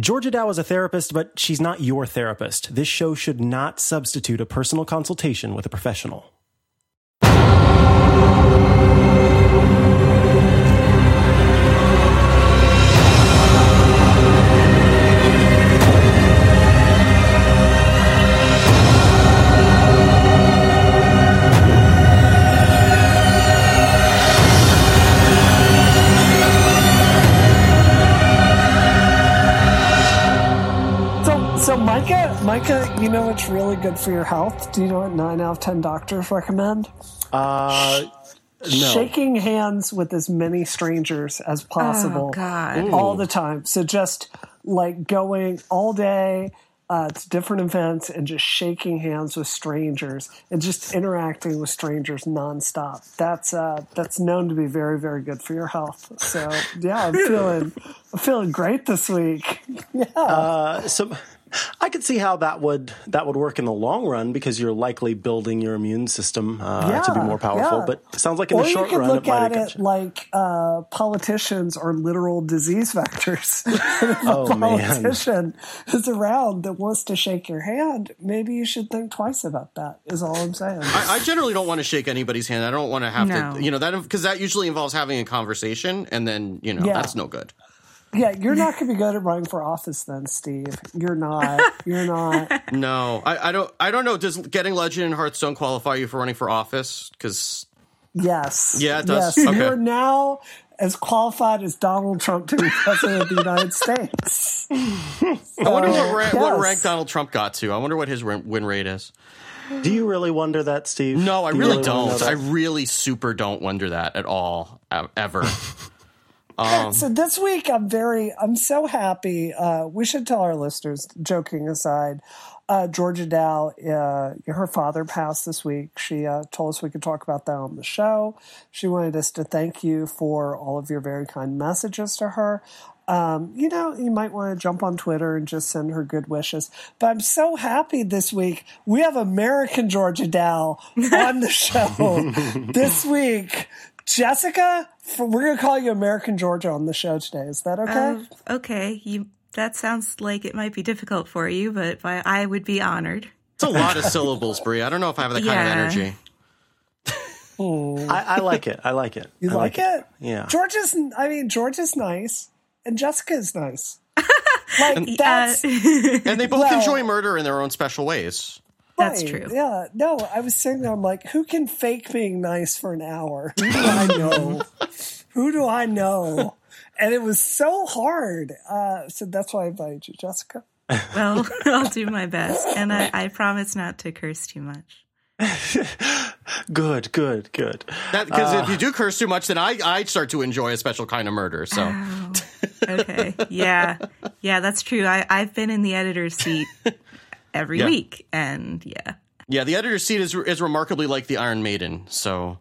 Georgia Dow is a therapist, but she's not your therapist. This show should not substitute a personal consultation with a professional. You know what's really good for your health? Do you know what nine out of ten doctors recommend? Uh, no. Shaking hands with as many strangers as possible, Oh, God. all the time. So just like going all day uh, to different events and just shaking hands with strangers and just interacting with strangers nonstop. That's uh, that's known to be very very good for your health. So yeah, I'm feeling I'm feeling great this week. Yeah. Uh, so I could see how that would that would work in the long run because you're likely building your immune system uh, to be more powerful. yeah. But it sounds like in or the short you could run, look it might at have it like uh, politicians are literal disease vectors. if a Oh, man. politician is around that wants to shake your hand, maybe you should think twice about that. Is all I'm saying. I, I generally don't want to shake anybody's hand. I don't want to have No. to, you know, that because that usually involves having a conversation, and then you know Yeah. that's no good. Yeah, you're not going to be good at running for office, then, Steve. You're not. You're not. No, I, I don't. I don't know. Does getting Legend in Hearthstone qualify you for running for office? Because Yes. Yeah, it does. Yes, Okay. you're now as qualified as Donald Trump to be president of the United States. I wonder what, ra- what rank Donald Trump got to. I wonder what his win win rate is. Do you really wonder that, Steve? No, I Do you really don't. I really super don't wonder that at all, e- ever. So this week, I'm very, I'm so happy. Uh, we should tell our listeners, joking aside, uh, Georgia Dow, uh, her father passed this week. She uh, told us we could talk about that on the show. She wanted us to thank you for all of your very kind messages to her. Um, you know, you might want to jump on Twitter and just send her good wishes. But I'm so happy this week. We have American Georgia Dow on the show this week. Jessica, we're going to call you American Georgia on the show today. Is that okay? Uh, okay, you. That sounds like it might be difficult for you, but I, I would be honored. It's a lot of syllables, Brie. I don't know if I have that kind of energy. I, I like it. I like it. you I like, it? Yeah. George is. I mean, George is nice, and Jessica is nice. like, Uh, that's. And they both Well- enjoy murder in their own special ways. That's right. true. Yeah, no, I was sitting there. I'm like, who can fake being nice for an hour? Who do I know? who do I know? And it was so hard. Uh, so that's why I invited you, Jessica. well, I'll do my best, and I, I promise not to curse too much. Good, good, good. Because if you do curse too much, then I I start to enjoy a special kind of murder. So Oh, okay. Yeah. Yeah, that's true. I, I've been in the editor's seat every Yeah. week, and yeah, yeah, the editor's seat is is remarkably like the Iron Maiden. So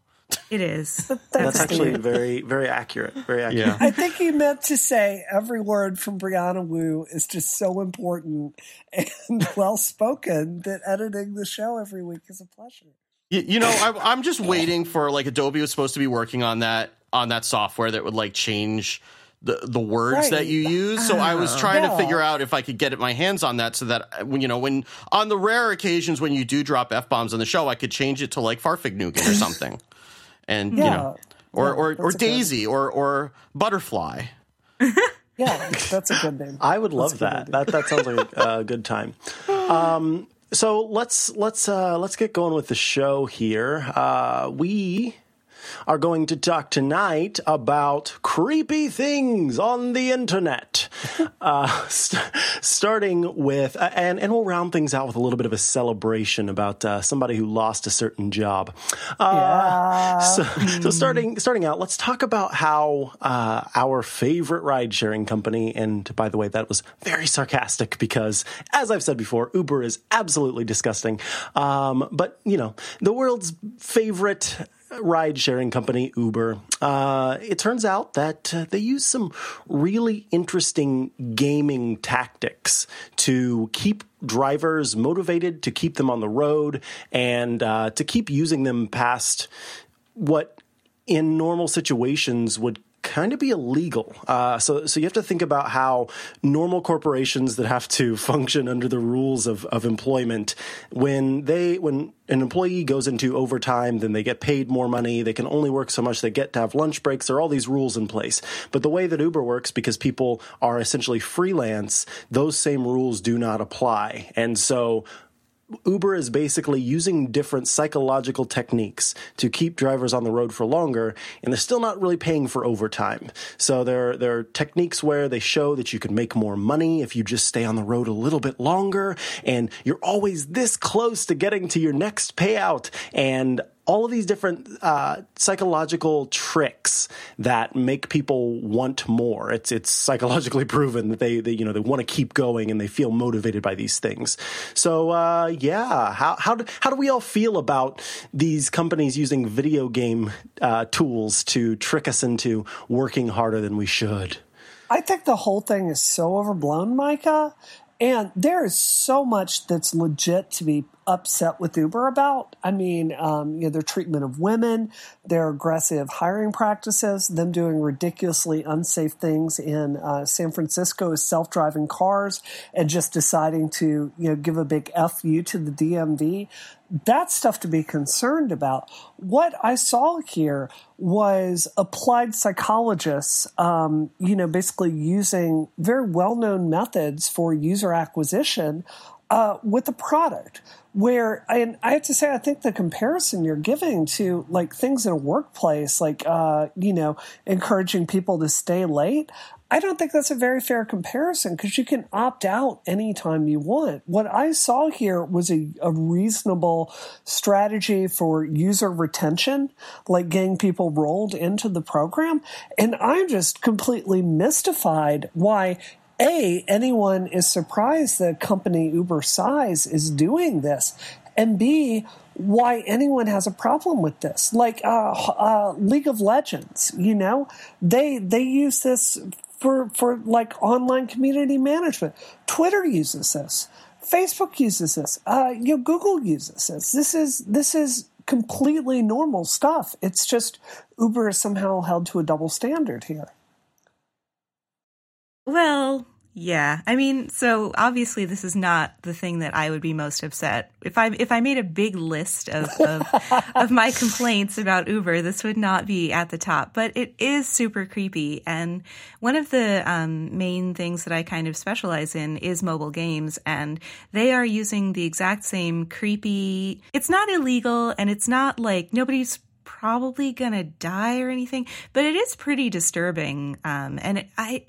it is. That's actually very, very accurate. Very accurate. yeah, I think he meant to say every word from Brianna Wu is just so important and well spoken that editing the show every week is a pleasure. you, you know, I, I'm just waiting for like Adobe was supposed to be working on that on that software that would like change. The, the words Right. that you use, so I was trying to figure out if I could get my hands on that, so that uh, when you know when on the rare occasions when you do drop f bombs on the show, I could change it to like Fahrvergnügen or something, and you know, or Yeah, or or that's a good- Daisy or or Butterfly. Yeah, that's a good name. I would love that. good That that sounds like a uh, good time. Um, so let's let's uh, let's get going with the show here. Uh, we are going to talk tonight about creepy things on the internet. Uh, st- starting with, uh, and and we'll round things out with a little bit of a celebration about uh, somebody who lost a certain job. Uh, so, so starting starting out, let's talk about how uh, our favorite ride sharing company, and by the way, that was very sarcastic because, as I've said before, Uber is absolutely disgusting. Um, but you know, the world's favorite ride sharing company, Uber, uh, it turns out that uh, they use some really interesting gaming tactics to keep drivers motivated, to keep them on the road, and uh, to keep using them past what in normal situations would kind of be illegal. Uh, so, so you have to think about how normal corporations that have to function under the rules of, of employment, when they when an employee goes into overtime, then they get paid more money. They can only work so much. They get to have lunch breaks. There are all these rules in place. But the way that Uber works, because people are essentially freelance, those same rules do not apply. And so Uber is basically using different psychological techniques to keep drivers on the road for longer, and they're still not really paying for overtime. So there, there are techniques where they show that you can make more money if you just stay on the road a little bit longer, and you're always this close to getting to your next payout. And all of these different uh, psychological tricks that make people want more. It's it's psychologically proven that they, they you know they want to keep going and they feel motivated by these things. So uh, yeah, how how do, how do we all feel about these companies using video game uh, tools to trick us into working harder than we should? I think the whole thing is so overblown, Micah. And there is so much that's legit to be upset with Uber about. I mean, um, you know, their treatment of women, their aggressive hiring practices, them doing ridiculously unsafe things in uh, San Francisco with self-driving cars, and just deciding to you know give a big fu to the DMV. That's stuff to be concerned about. What I saw here was applied psychologists, um, you know, basically using very well-known methods for user acquisition uh, with the product where and I have to say I think the comparison you're giving to like things in a workplace like uh, you know encouraging people to stay late I don't think that's a very fair comparison because you can opt out anytime you want. What I saw here was a, a, reasonable strategy for user retention, like getting people rolled into the program. And I'm just completely mystified why a, anyone is surprised that company Uber size is doing this, and B, why anyone has a problem with this. Like uh, uh, League of Legends, you know, they they use this for for like online community management. Twitter uses this. Facebook uses this. Uh, you know, Google uses this. This is this is completely normal stuff. It's just Uber is somehow held to a double standard here. Well, yeah. I mean, so obviously this is not the thing that I would be most upset. If I if I made a big list of of, of my complaints about Uber, this would not be at the top. But it is super creepy. And one of the um, main things that I kind of specialize in is mobile games, and they are using the exact same creepy. It's not illegal, and it's not like nobody's probably gonna die or anything, but it is pretty disturbing. Um, and it, I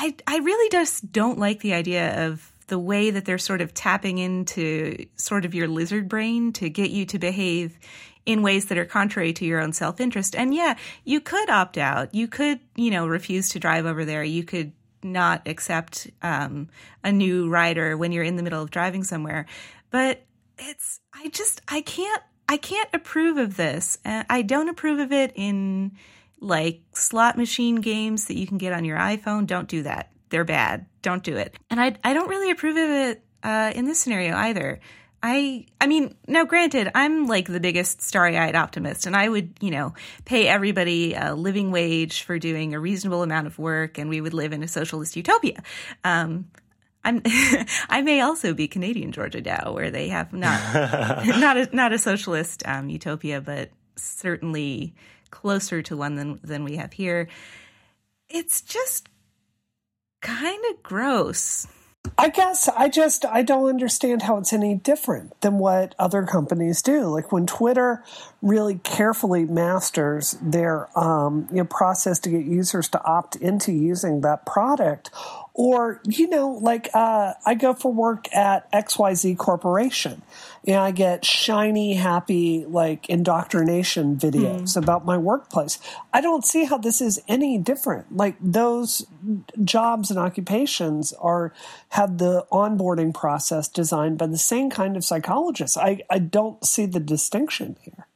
I I really just don't like the idea of the way that they're sort of tapping into sort of your lizard brain to get you to behave in ways that are contrary to your own self-interest. And yeah, you could opt out. You could, you know, refuse to drive over there. You could not accept um, a new rider when you're in the middle of driving somewhere. But it's I just I can't I can't approve of this. I don't approve of it in like slot machine games that you can get on your iPhone. Don't do that. They're bad. Don't do it. And I, I don't really approve of it uh, in this scenario either. I I mean, now granted, I'm like the biggest starry-eyed optimist and I would, you know, pay everybody a living wage for doing a reasonable amount of work and we would live in a socialist utopia. Um, I'm I may also be Canadian Georgia Dow where they have not not a not a socialist um, utopia, but certainly closer to one than than we have here. It's just kind of gross. I guess I just I don't understand how it's any different than what other companies do. Like when Twitter really carefully masters their um, you know, process to get users to opt into using that product, or you know, like uh, I go for work at XYZ Corporation, and I get shiny, happy, like indoctrination videos mm. about my workplace. I don't see how this is any different. Like those jobs and occupations are have the onboarding process designed by the same kind of psychologists. I, I don't see the distinction here.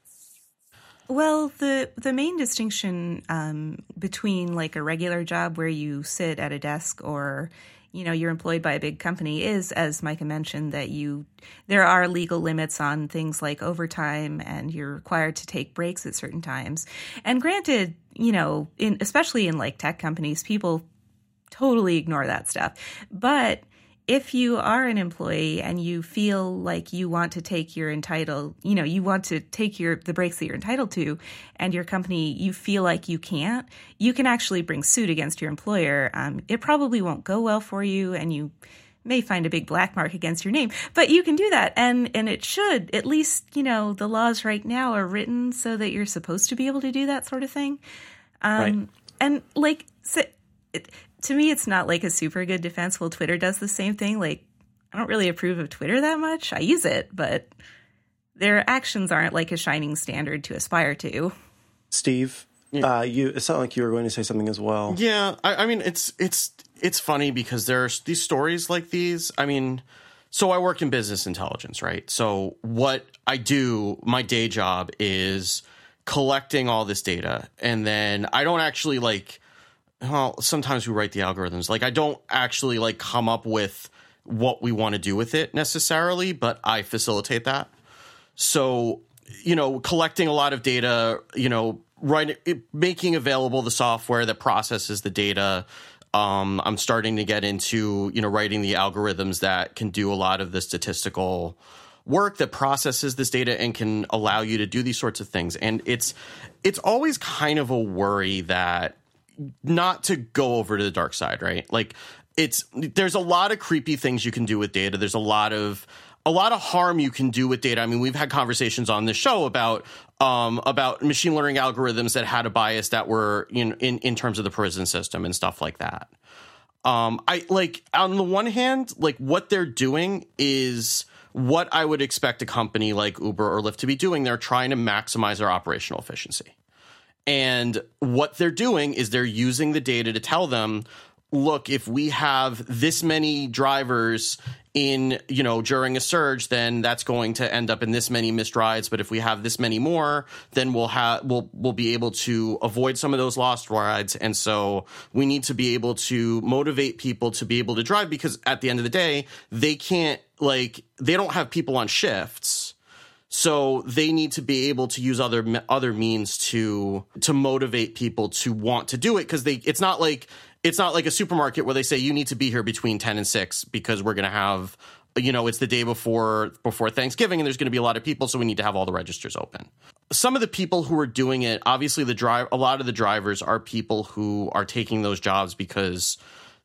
Well, the the main distinction um, between like a regular job where you sit at a desk or you know you're employed by a big company is as micah mentioned that you there are legal limits on things like overtime and you're required to take breaks at certain times. And granted you know in especially in like tech companies people totally ignore that stuff. But if you are an employee and you feel like you want to take your entitled, you know, you want to take your the breaks that you're entitled to, and your company you feel like you can't, you can actually bring suit against your employer. Um, it probably won't go well for you, and you may find a big black mark against your name, but you can do that, and and it should at least you know the laws right now are written so that you're supposed to be able to do that sort of thing. Um, right. And like. So, it, to me, it's not like a super good defense. Well, Twitter does the same thing. Like, I don't really approve of Twitter that much. I use it, but their actions aren't like a shining standard to aspire to. Steve, yeah. uh, you it sounded like you were going to say something as well. Yeah, I, I mean, it's it's it's funny because there's these stories like these. I mean, so I work in business intelligence, right? So what I do, my day job is collecting all this data, and then I don't actually like well, sometimes we write the algorithms. Like I don't actually like come up with what we want to do with it necessarily, but I facilitate that. So, you know, collecting a lot of data, you know, writing, making available the software that processes the data. Um, I'm starting to get into, you know, writing the algorithms that can do a lot of the statistical work that processes this data and can allow you to do these sorts of things. And it's it's always kind of a worry that not to go over to the dark side, right? Like it's there's a lot of creepy things you can do with data. There's a lot of a lot of harm you can do with data. I mean, we've had conversations on this show about um, about machine learning algorithms that had a bias that were in, in in terms of the prison system and stuff like that. Um, I like on the one hand, like what they're doing is what I would expect a company like Uber or Lyft to be doing. They're trying to maximize their operational efficiency. And what they're doing is they're using the data to tell them, look, if we have this many drivers in, you know, during a surge, then that's going to end up in this many missed rides. But if we have this many more, then we'll have we'll we'll be able to avoid some of those lost rides. And so we need to be able to motivate people to be able to drive because at the end of the day, they can't like they don't have people on shifts so they need to be able to use other other means to to motivate people to want to do it because they it's not like it's not like a supermarket where they say you need to be here between 10 and 6 because we're going to have you know it's the day before before Thanksgiving and there's going to be a lot of people so we need to have all the registers open. Some of the people who are doing it obviously the drive a lot of the drivers are people who are taking those jobs because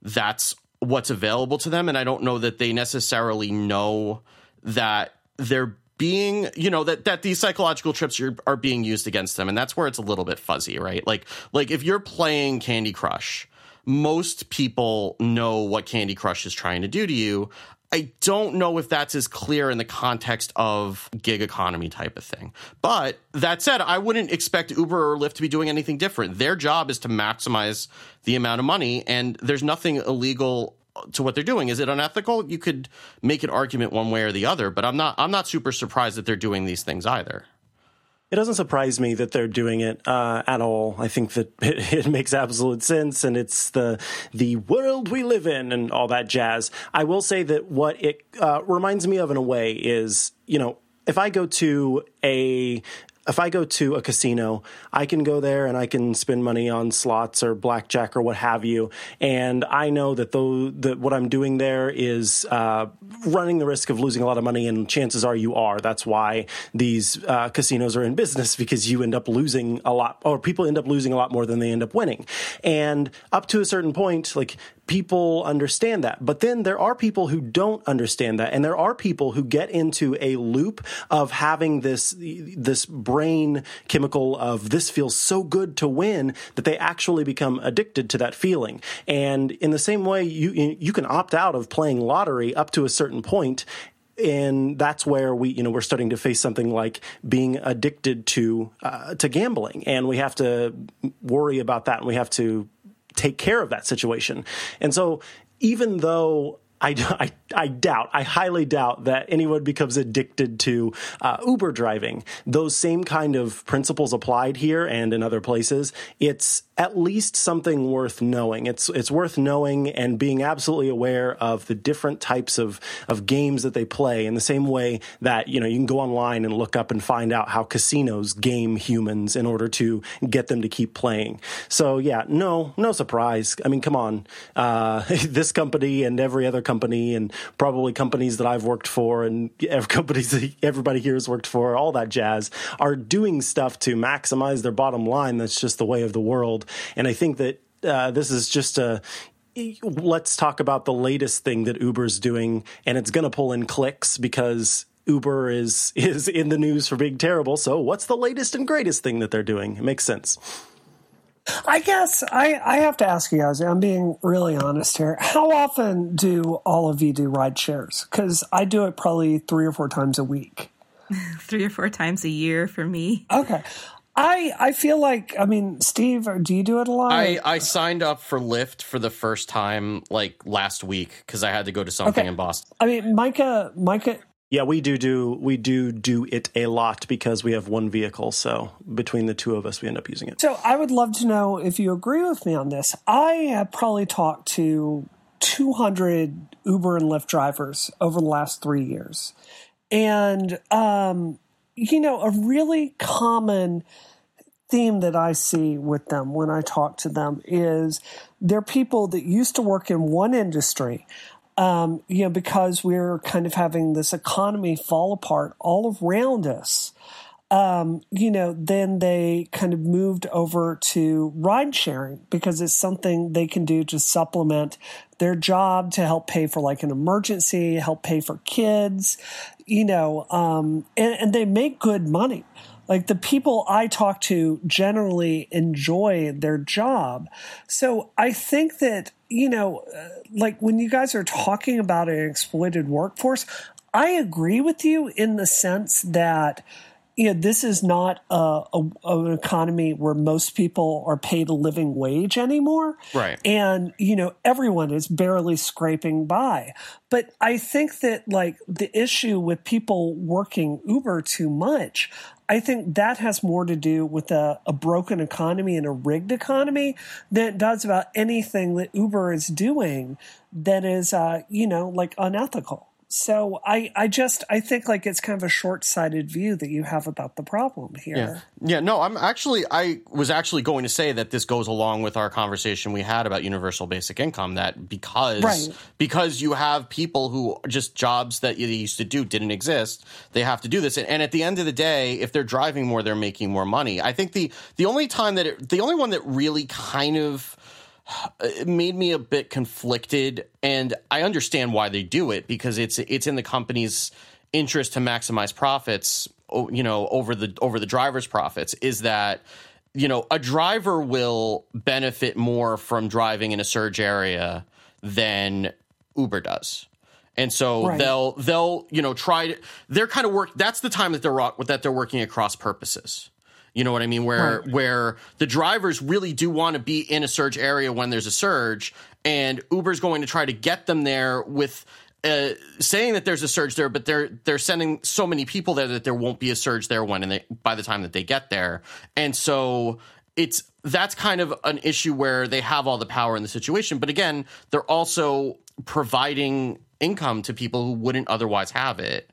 that's what's available to them and I don't know that they necessarily know that they're being you know that that these psychological trips are, are being used against them and that's where it's a little bit fuzzy right like like if you're playing candy crush most people know what candy crush is trying to do to you I don't know if that's as clear in the context of gig economy type of thing. But that said, I wouldn't expect Uber or Lyft to be doing anything different. Their job is to maximize the amount of money, and there's nothing illegal to what they're doing. Is it unethical? You could make an argument one way or the other, but I'm not I'm not super surprised that they're doing these things either. It doesn't surprise me that they're doing it uh, at all. I think that it, it, makes absolute sense, and it's the the world we live in and all that jazz. I will say that what it uh, reminds me of in a way is, you know, if I go to a if I go to a casino, I can go there and I can spend money on slots or blackjack or what have you, and I know that though that what I'm doing there is uh, running the risk of losing a lot of money, and chances are you are. That's why these uh, casinos are in business because you end up losing a lot, or people end up losing a lot more than they end up winning, and up to a certain point, like people understand that. But then there are people who don't understand that. And there are people who get into a loop of having this, this brain chemical of this feels so good to win that they actually become addicted to that feeling. And in the same way, you, you can opt out of playing lottery up to a certain point and that's where we you know we're starting to face something like being addicted to uh, to gambling and we have to worry about that and we have to take care of that situation. And so even though I, I, I, doubt, I highly doubt that anyone becomes addicted to uh, Uber driving. Those same kind of principles applied here and in other places. It's at least something worth knowing. It's it's worth knowing and being absolutely aware of the different types of of games that they play in the same way that you know you can go online and look up and find out how casinos game humans in order to get them to keep playing. So yeah, no, no surprise. I mean, come on, uh, this company and every other company and probably companies that I've worked for and companies that everybody here has worked for, all that jazz, are doing stuff to maximize their bottom line. That's just the way of the world. And I think that uh, this is just a let's talk about the latest thing that Uber's doing, and it's going to pull in clicks because Uber is is in the news for being terrible. So, what's the latest and greatest thing that they're doing? It makes sense. I guess I, I have to ask you guys. I'm being really honest here. How often do all of you do ride shares? Because I do it probably three or four times a week. three or four times a year for me. Okay. I I feel like I mean, Steve, do you do it a lot? I I signed up for Lyft for the first time like last week because I had to go to something okay. in Boston. I mean, Micah, Micah. Yeah, we do do we do do it a lot because we have one vehicle. So between the two of us, we end up using it. So I would love to know if you agree with me on this. I have probably talked to 200 Uber and Lyft drivers over the last three years, and um, you know, a really common theme that I see with them when I talk to them is they're people that used to work in one industry. Um, you know, because we're kind of having this economy fall apart all around us. Um, you know, then they kind of moved over to ride sharing because it's something they can do to supplement their job to help pay for like an emergency, help pay for kids, you know, um, and, and they make good money. Like the people I talk to generally enjoy their job. So I think that, you know, uh, like when you guys are talking about an exploited workforce, I agree with you in the sense that you know, this is not a, a, an economy where most people are paid a living wage anymore. Right. And, you know, everyone is barely scraping by. But I think that, like, the issue with people working Uber too much, I think that has more to do with a, a, broken economy and a rigged economy than it does about anything that Uber is doing that is, uh, you know, like unethical. So I, I just I think like it's kind of a short sighted view that you have about the problem here. Yeah. yeah, no, I'm actually I was actually going to say that this goes along with our conversation we had about universal basic income. That because right. because you have people who just jobs that you used to do didn't exist, they have to do this. And, and at the end of the day, if they're driving more, they're making more money. I think the the only time that it, the only one that really kind of it made me a bit conflicted and I understand why they do it because it's it's in the company's interest to maximize profits you know over the over the driver's profits is that you know a driver will benefit more from driving in a surge area than Uber does. And so right. they'll they'll you know try to they're kind of work that's the time that they're that they're working across purposes. You know what I mean? Where right. where the drivers really do want to be in a surge area when there's a surge, and Uber's going to try to get them there with uh, saying that there's a surge there, but they're they're sending so many people there that there won't be a surge there when and they, by the time that they get there, and so it's that's kind of an issue where they have all the power in the situation, but again, they're also providing income to people who wouldn't otherwise have it.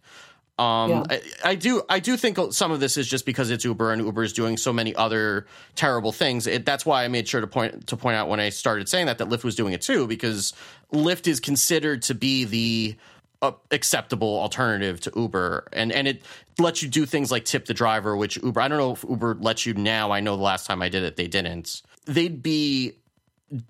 Um, yeah. I, I, do, I do think some of this is just because it's Uber and Uber is doing so many other terrible things. It, that's why I made sure to point to point out when I started saying that that Lyft was doing it too, because Lyft is considered to be the uh, acceptable alternative to Uber, and and it lets you do things like tip the driver, which Uber. I don't know if Uber lets you now. I know the last time I did it, they didn't. They'd be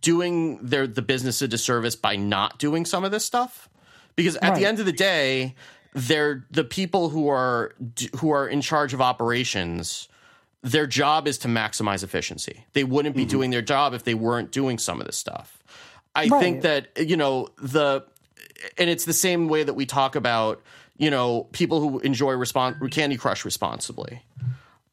doing their the business a disservice by not doing some of this stuff because at right. the end of the day they're the people who are who are in charge of operations their job is to maximize efficiency they wouldn't be mm-hmm. doing their job if they weren't doing some of this stuff i right. think that you know the and it's the same way that we talk about you know people who enjoy respond candy crush responsibly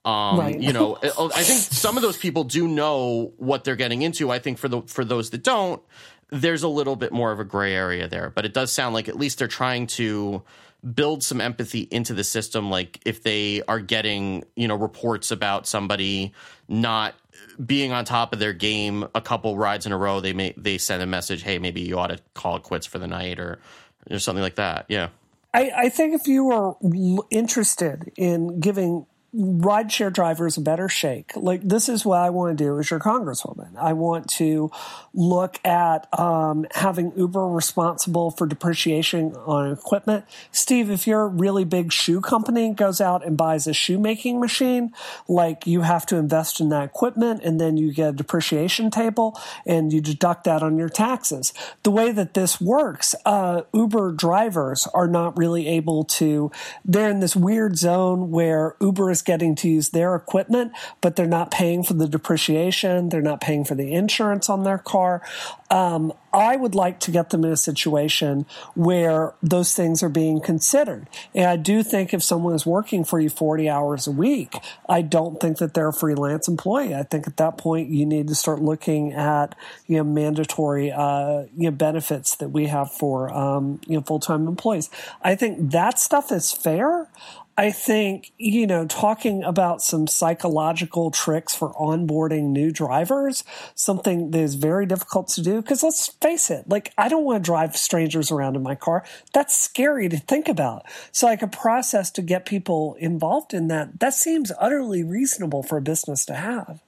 um, right. you know, I think some of those people do know what they're getting into. I think for the for those that don't, there's a little bit more of a gray area there, but it does sound like at least they're trying to build some empathy into the system like if they are getting you know reports about somebody not being on top of their game a couple rides in a row they may they send a message hey maybe you ought to call it quits for the night or or something like that. Yeah. I, I think if you were interested in giving rideshare drivers a better shake. Like this is what I want to do as your congresswoman. I want to look at um, having Uber responsible for depreciation on equipment. Steve, if you're a really big shoe company goes out and buys a shoemaking machine, like you have to invest in that equipment and then you get a depreciation table and you deduct that on your taxes. The way that this works, uh, Uber drivers are not really able to. They're in this weird zone where Uber is getting to use their equipment, but they're not paying for the depreciation. They're not paying for the insurance on their car. Um, I would like to get them in a situation where those things are being considered. And I do think if someone is working for you 40 hours a week, I don't think that they're a freelance employee. I think at that point you need to start looking at you know mandatory uh, you know benefits that we have for um, you know full time employees. I think that stuff is fair. I think, you know, talking about some psychological tricks for onboarding new drivers, something that is very difficult to do. Cause let's face it, like, I don't want to drive strangers around in my car. That's scary to think about. So, like, a process to get people involved in that, that seems utterly reasonable for a business to have.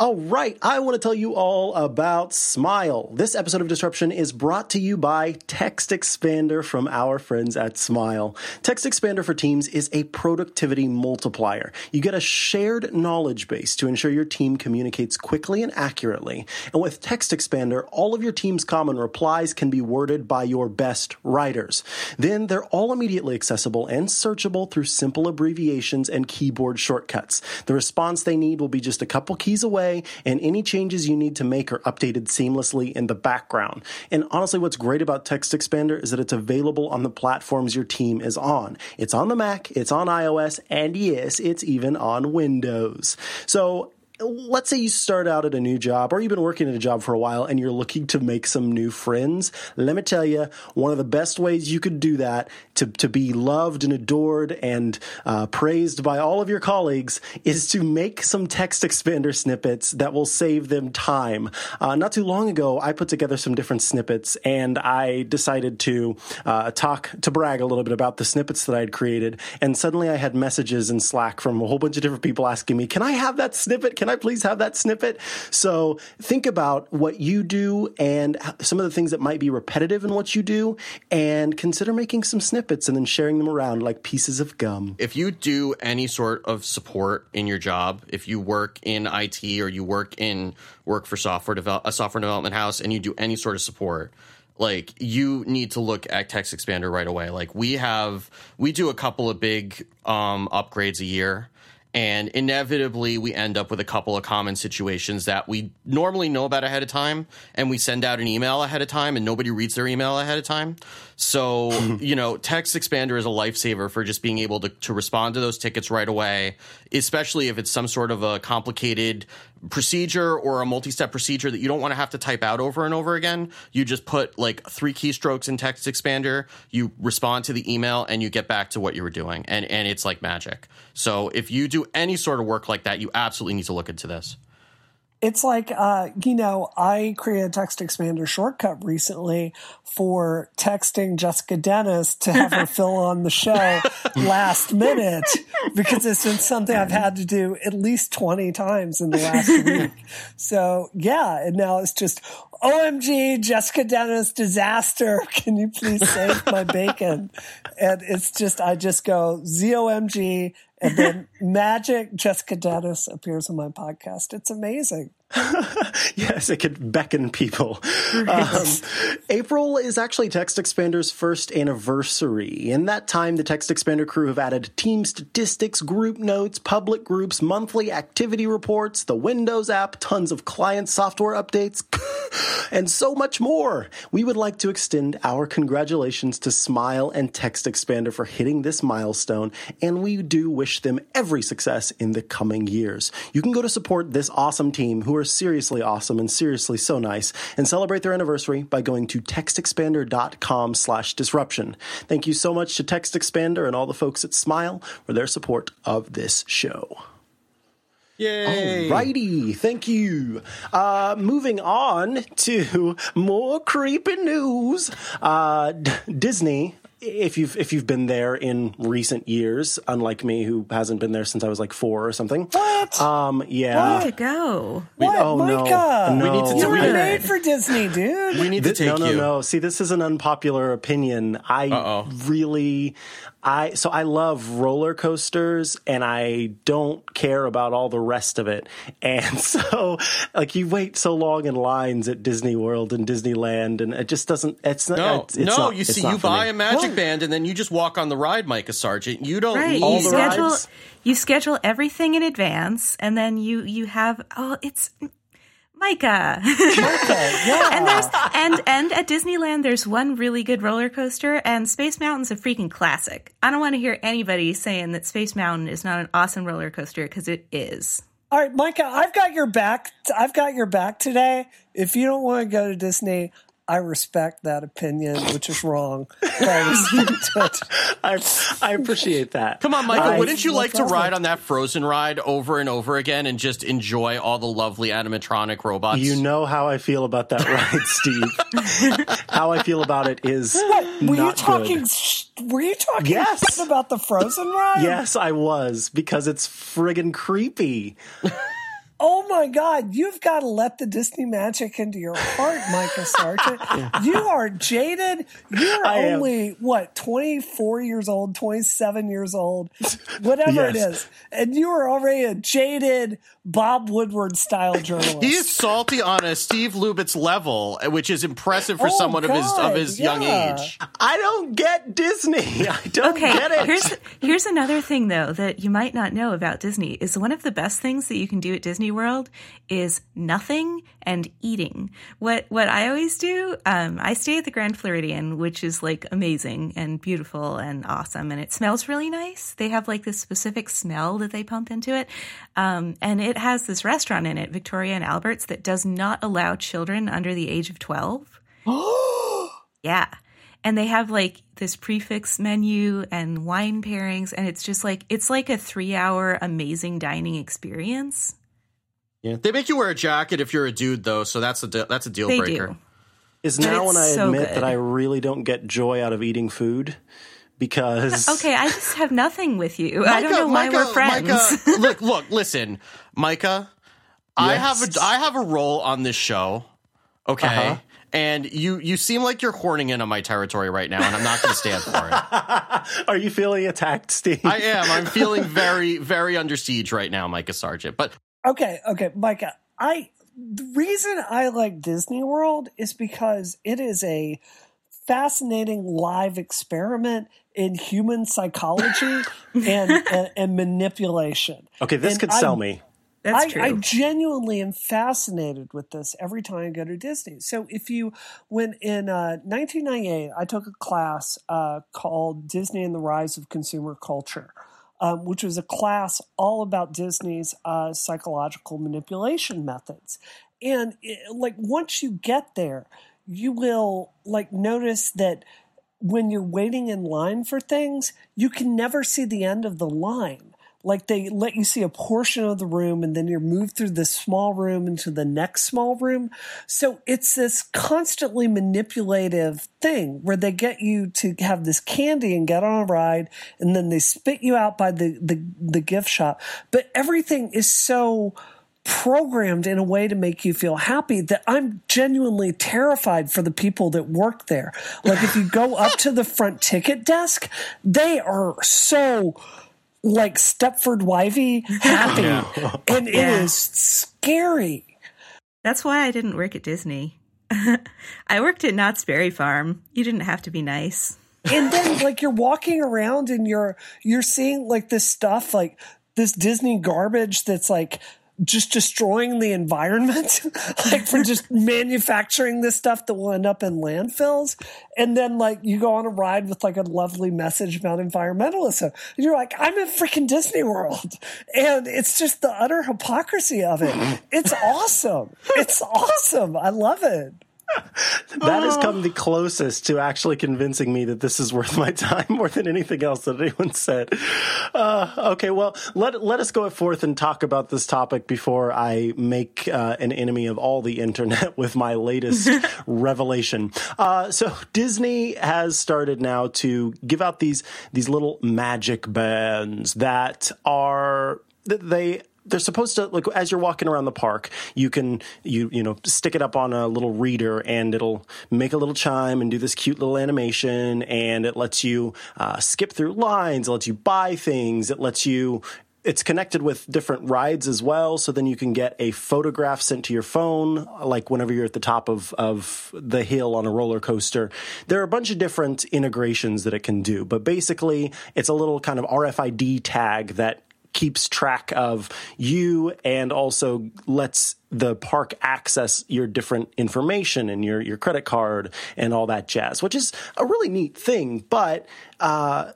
All right, I want to tell you all about Smile. This episode of Disruption is brought to you by Text Expander from our friends at Smile. Text Expander for Teams is a productivity multiplier. You get a shared knowledge base to ensure your team communicates quickly and accurately. And with Text Expander, all of your team's common replies can be worded by your best writers. Then they're all immediately accessible and searchable through simple abbreviations and keyboard shortcuts. The response they need will be just a couple keys away and any changes you need to make are updated seamlessly in the background. And honestly, what's great about Text Expander is that it's available on the platforms your team is on. It's on the Mac, it's on iOS, and yes, it's even on Windows. So let's say you start out at a new job or you've been working at a job for a while and you're looking to make some new friends. Let me tell you, one of the best ways you could do that to, to be loved and adored and uh, praised by all of your colleagues is to make some text expander snippets that will save them time. Uh, not too long ago, I put together some different snippets and I decided to uh, talk, to brag a little bit about the snippets that I had created. And suddenly I had messages in Slack from a whole bunch of different people asking me, can I have that snippet? Can I please have that snippet? So think about what you do and some of the things that might be repetitive in what you do, and consider making some snippets and then sharing them around like pieces of gum. If you do any sort of support in your job, if you work in IT or you work in work for software develop a software development house and you do any sort of support, like you need to look at text expander right away like we have we do a couple of big um, upgrades a year and inevitably we end up with a couple of common situations that we normally know about ahead of time and we send out an email ahead of time and nobody reads their email ahead of time so you know text expander is a lifesaver for just being able to, to respond to those tickets right away especially if it's some sort of a complicated procedure or a multi-step procedure that you don't want to have to type out over and over again. You just put like three keystrokes in text expander you respond to the email and you get back to what you were doing. And and it's like magic. So if you do any sort of work like that you absolutely need to look into this it's like uh, you know i created a text expander shortcut recently for texting jessica dennis to have her fill on the show last minute because it's been something i've had to do at least 20 times in the last week. So yeah and now it's just omg jessica dennis disaster can you please save my bacon and it's just i just go zomg and then magic Jessica Dennis appears on my podcast. It's amazing. yes, it could beckon people. Um, April is actually Text Expander's first anniversary. In that time, the Text Expander crew have added team statistics, group notes, public groups, monthly activity reports, the Windows app, tons of client software updates, and so much more. We would like to extend our congratulations to Smile and Text Expander for hitting this milestone, and we do wish them every success in the coming years. You can go to support this awesome team who are are seriously awesome and seriously so nice and celebrate their anniversary by going to textexpander.com slash disruption. Thank you so much to Text Expander and all the folks at Smile for their support of this show. Yay! Alrighty, thank you. Uh, moving on to more creepy news. Uh, D- Disney if you've if you've been there in recent years, unlike me who hasn't been there since I was like four or something. What? Um, yeah. Way to go. What, oh Micah? no, We need to You do were made for Disney, dude. We need to Th- take no, no, you. no. See, this is an unpopular opinion. I Uh-oh. really, I so I love roller coasters, and I don't care about all the rest of it. And so, like, you wait so long in lines at Disney World and Disneyland, and it just doesn't. It's not. No, it's, it's no. not- you see, you buy me. a magic band and then you just walk on the ride, Micah Sargent. You don't Right. need All You the schedule rides? you schedule everything in advance and then you you have oh it's Micah. yeah. and there's and and at Disneyland there's one really good roller coaster and Space Mountain's a freaking classic. I don't want to hear anybody saying that Space Mountain is not an awesome roller coaster because it is. All right, Micah, I've got your back. I've got your back today. If you don't want to go to Disney, I respect that opinion, which is wrong. I. I, I appreciate that. Come on, Michael. I- wouldn't you no like to problem. ride on that Frozen ride over and over again and just enjoy all the lovely animatronic robots? You know how I feel about that ride, Steve. how I feel about it is Were you talking? good. sh- Were you talking Yes. about the Frozen ride? Yes, I was because it's friggin' creepy. Oh my God! You've got to let the Disney magic into your heart, Micah Sargent. You are jaded. You're I am. only what twenty four years old, twenty seven years old, whatever it Yes. is, and you are already a jaded Bob Woodward style journalist. He is salty on a Steve Lubitz level, which is impressive for Oh, someone of his of his young age. I don't get Disney. I don't Okay, get it. here's here's another thing though that you might not know about Disney is one of the best things that you can do at Disney World is nothing and eating. What what I always do, um, I stay at the Grand Floridian, which is like amazing and beautiful and awesome, and it smells really nice. They have like this specific smell that they pump into it, um, and it has this restaurant in it, Victoria and Albert's, that does not allow children under the age of twelve. Yeah. And they have like this prix fixe menu and wine pairings, and it's just like it's like a three hour amazing dining experience. Yeah, they make you wear a jacket if you're a dude, though, so that's a de- that's a deal They breaker. do. is but now when I so admit good. that I really don't get joy out of eating food because Okay, I just have nothing with you. I don't know why Micah, we're friends. Micah, look, look, listen, Micah. I have a I have a role on this show, okay, Uh-huh. and you you seem like you're horning in on my territory right now, and I'm not going to stand for it. are you feeling attacked, Steve? I am. I'm feeling very very under siege right now, Micah Sargent. But Okay, okay, Micah. I the reason I like Disney World is because it is a fascinating live experiment in human psychology and, and and manipulation. okay, this And could sell I'm- me. That's I, true. I genuinely am fascinated with this every time I go to Disney. So if you, when in uh, 1998, I took a class uh, called Disney and the Rise of Consumer Culture, um, which was a class all about Disney's uh, psychological manipulation methods. And it, like once you get there, you will like notice that when you're waiting in line for things, you can never see the end of the line. Like they let you see a portion of the room and then you're moved through this small room into the next small room. So it's this constantly manipulative thing where they get you to have this candy and get on a ride and then they spit you out by the, the, the gift shop. But everything is so programmed in a way to make you feel happy that I'm genuinely terrified for the people that work there. Like if you go up to the front ticket desk, they are so like Stepford Wivey happy. And it Yeah. is scary. That's why I didn't work at Disney. I worked at Knott's Berry Farm. You didn't have to be nice. and then like you're walking around and you're you're seeing like this stuff like this Disney garbage that's like just destroying the environment, like for just manufacturing this stuff that will end up in landfills. And then like you go on a ride with like a lovely message about environmentalism. And you're like, I'm in freaking Disney World. And it's just the utter hypocrisy of it. It's awesome. It's awesome. I love it. that has come the closest to actually convincing me that this is worth my time more than anything else that anyone said. Uh, okay, well, let let us go forth and talk about this topic before I make uh, an enemy of all the internet with my latest revelation. Uh, so Disney has started now to give out these these little magic bands that are that they they're supposed to like as you're walking around the park you can you you know stick it up on a little reader and it'll make a little chime and do this cute little animation. And it lets you uh, skip through lines. It lets you buy things. It lets you it's connected with different rides as well. So then you can get a photograph sent to your phone like whenever you're at the top of, of the hill on a roller coaster. There are a bunch of different integrations that it can do. But basically it's a little kind of rfid tag that keeps track of you and also lets the park access your different information and your your credit card and all that jazz, which is a really neat thing. But uh,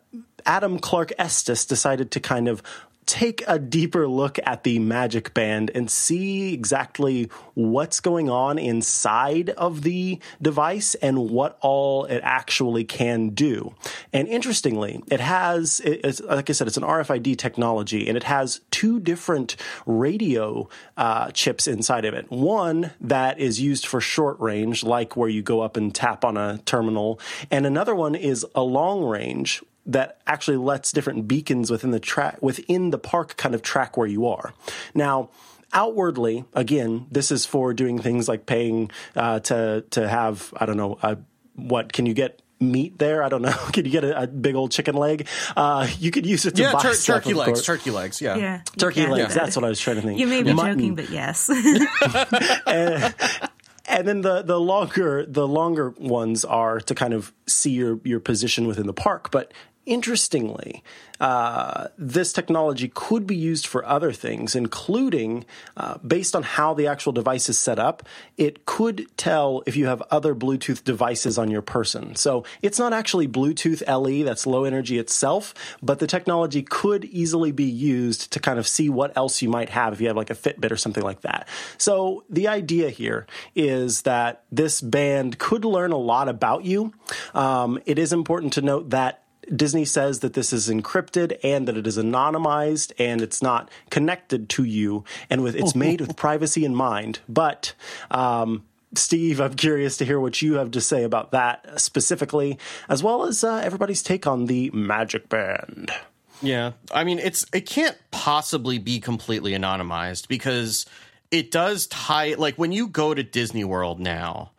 Adam Clark Estes decided to kind of take a deeper look at the Magic Band and see exactly what's going on inside of the device and what all it actually can do. And interestingly, it has, like I said, it's an RFID technology and it has two different radio uh, chips inside of it. One that is used for short range, like where you go up and tap on a terminal, and another one is a long range that actually lets different beacons within the track within the park kind of track where you are. Now, outwardly, again, this is for doing things like paying uh, to to have I don't know uh, what can you get meat there. I don't know. Can you get a, a big old chicken leg? Uh, you could use it to yeah, buy tur- stuff, turkey legs. course. Turkey legs. Yeah, yeah turkey legs. Yeah. That's what I was trying to think. You may be Mutton. joking, but yes. and, and then the the longer the longer ones are to kind of see your your position within the park. But interestingly, uh, this technology could be used for other things, including uh, based on how the actual device is set up, it could tell if you have other Bluetooth devices on your person. So it's not actually Bluetooth LE, that's low energy itself, but the technology could easily be used to kind of see what else you might have if you have like a Fitbit or something like that. So the idea here is that this band could learn a lot about you. Um, it is important to note that Disney says that this is encrypted and that it is anonymized and it's not connected to you and with it's made with privacy in mind. But um, Steve, I'm curious to hear what you have to say about that specifically, as well as uh, everybody's take on the Magic Band. Yeah, I mean, it's it can't possibly be completely anonymized because it does tie. Like when you go to Disney World now,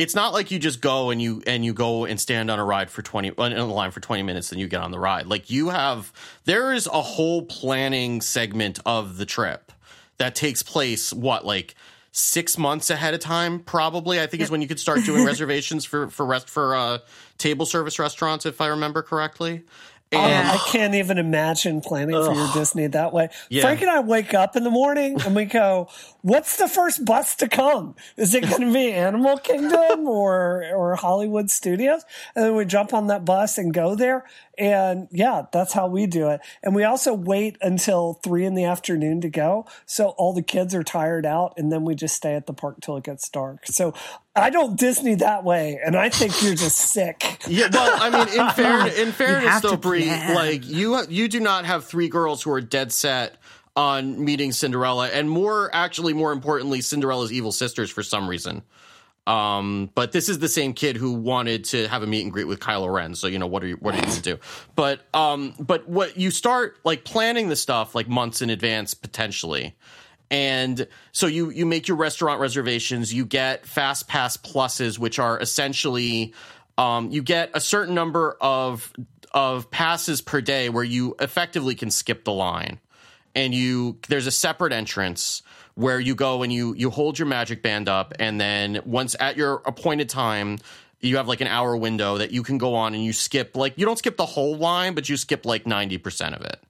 it's not like you just go and you and you go and stand on a ride for 20 in a line for 20 minutes and you get on the ride. Like you have there is a whole planning segment of the trip that takes place what like six months ahead of time probably i think is when you could start doing reservations for for rest for uh table service restaurants if i remember correctly and oh, I can't even imagine planning for your Disney that way. Yeah. Frank and I wake up in the morning and we go, "What's the first bus to come? Is it going to be Animal Kingdom or or Hollywood Studios?" And then we jump on that bus and go there. And yeah, that's how we do it. And we also wait until three in the afternoon to go. So all the kids are tired out and then we just stay at the park till it gets dark. So I don't Disney that way. And I think you're just sick. Yeah. Well, I mean, in, fair, in fairness though, Brie, like you, you do not have three girls who are dead set on meeting Cinderella and more, actually, more importantly, Cinderella's evil sisters for some reason. Um, but this is the same kid who wanted to have a meet and greet with Kylo Ren. So you know what are you what are you to do? But um, but what you start like planning the stuff like months in advance potentially, and so you you make your restaurant reservations. You get Fast Pass pluses, which are essentially um, you get a certain number of of passes per day where you effectively can skip the line, and you there's a separate entrance where you go and you you hold your magic band up and then once at your appointed time you have like an hour window that you can go on and you skip like you don't skip the whole line but you skip like 90% of it.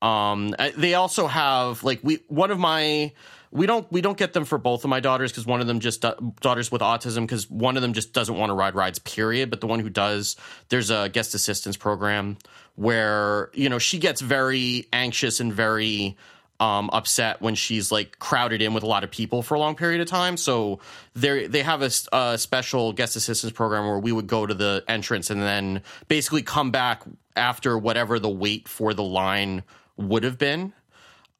Um, they also have like we one of my we don't we don't get them for both of my daughters because one of them just uh, daughters with autism because one of them just doesn't want to ride rides period but the one who does there's a guest assistance program where you know she gets very anxious and very um, upset when she's like crowded in with a lot of people for a long period of time. So they they have a, a, special guest assistance program where we would go to the entrance and then basically come back after whatever the wait for the line would have been.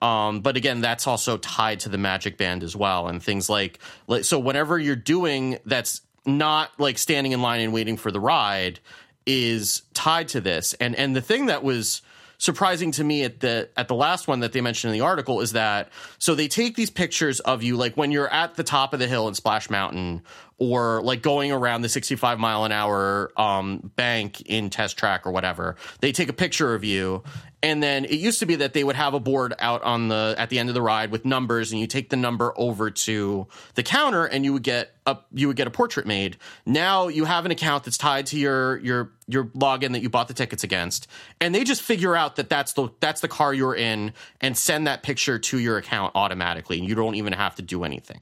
Um, but again, that's also tied to the magic band as well, and things like, like so. Whenever you're doing that's not like standing in line and waiting for the ride is tied to this. And and the thing that was surprising to me at the at the last one that they mentioned in the article is that so they take these pictures of you like when you're at the top of the hill in Splash Mountain or like going around the 65 mile an hour um, bank in test track or whatever. They take a picture of you and then it used to be that they would have a board out on the at the end of the ride with numbers, and you take the number over to the counter, and you would get a you would get a portrait made. Now you have an account that's tied to your your your login that you bought the tickets against, and they just figure out that that's the that's the car you're in, and send that picture to your account automatically, and you don't even have to do anything,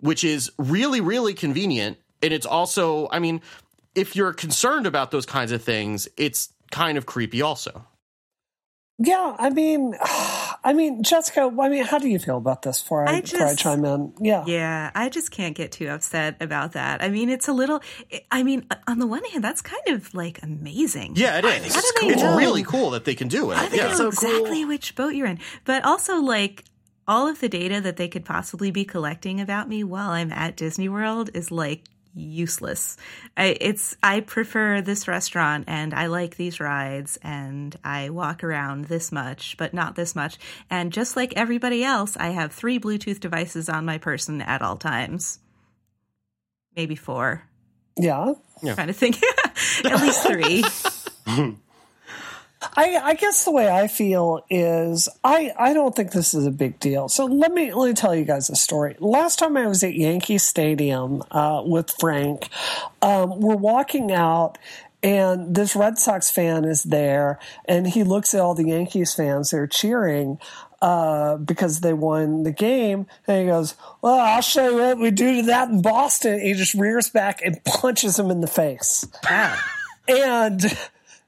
which is really really convenient. And it's also, I mean, if you're concerned about those kinds of things, it's kind of creepy also. Yeah, I mean, I mean, Jessica, I mean, how do you feel about this before I, I just, before I chime in? Yeah. Yeah, I just can't get too upset about that. I mean, it's a little, I mean, on the one hand, that's kind of like amazing. Yeah, it is. It's, cool. it's really cool that they can do it. How do yeah. know so exactly cool. which boat you're in? But also, like, all of the data that they could possibly be collecting about me while I'm at Disney World is like useless. I, it's I prefer this restaurant and I like these rides and I walk around this much, but not this much. And just like everybody else, I have three Bluetooth devices on my person at all times. Maybe four. Yeah. yeah. Kind of think. at least three. I, I, guess the way I feel is I, I don't think this is a big deal. So let me let me tell you guys a story. Last time I was at Yankee Stadium uh, with Frank, um, we're walking out and this Red Sox fan is there, and he looks at all the Yankees fans. They're cheering uh, because they won the game, and he goes, "Well, I'll show you what we do to that in Boston." he just rears back and punches him in the face. and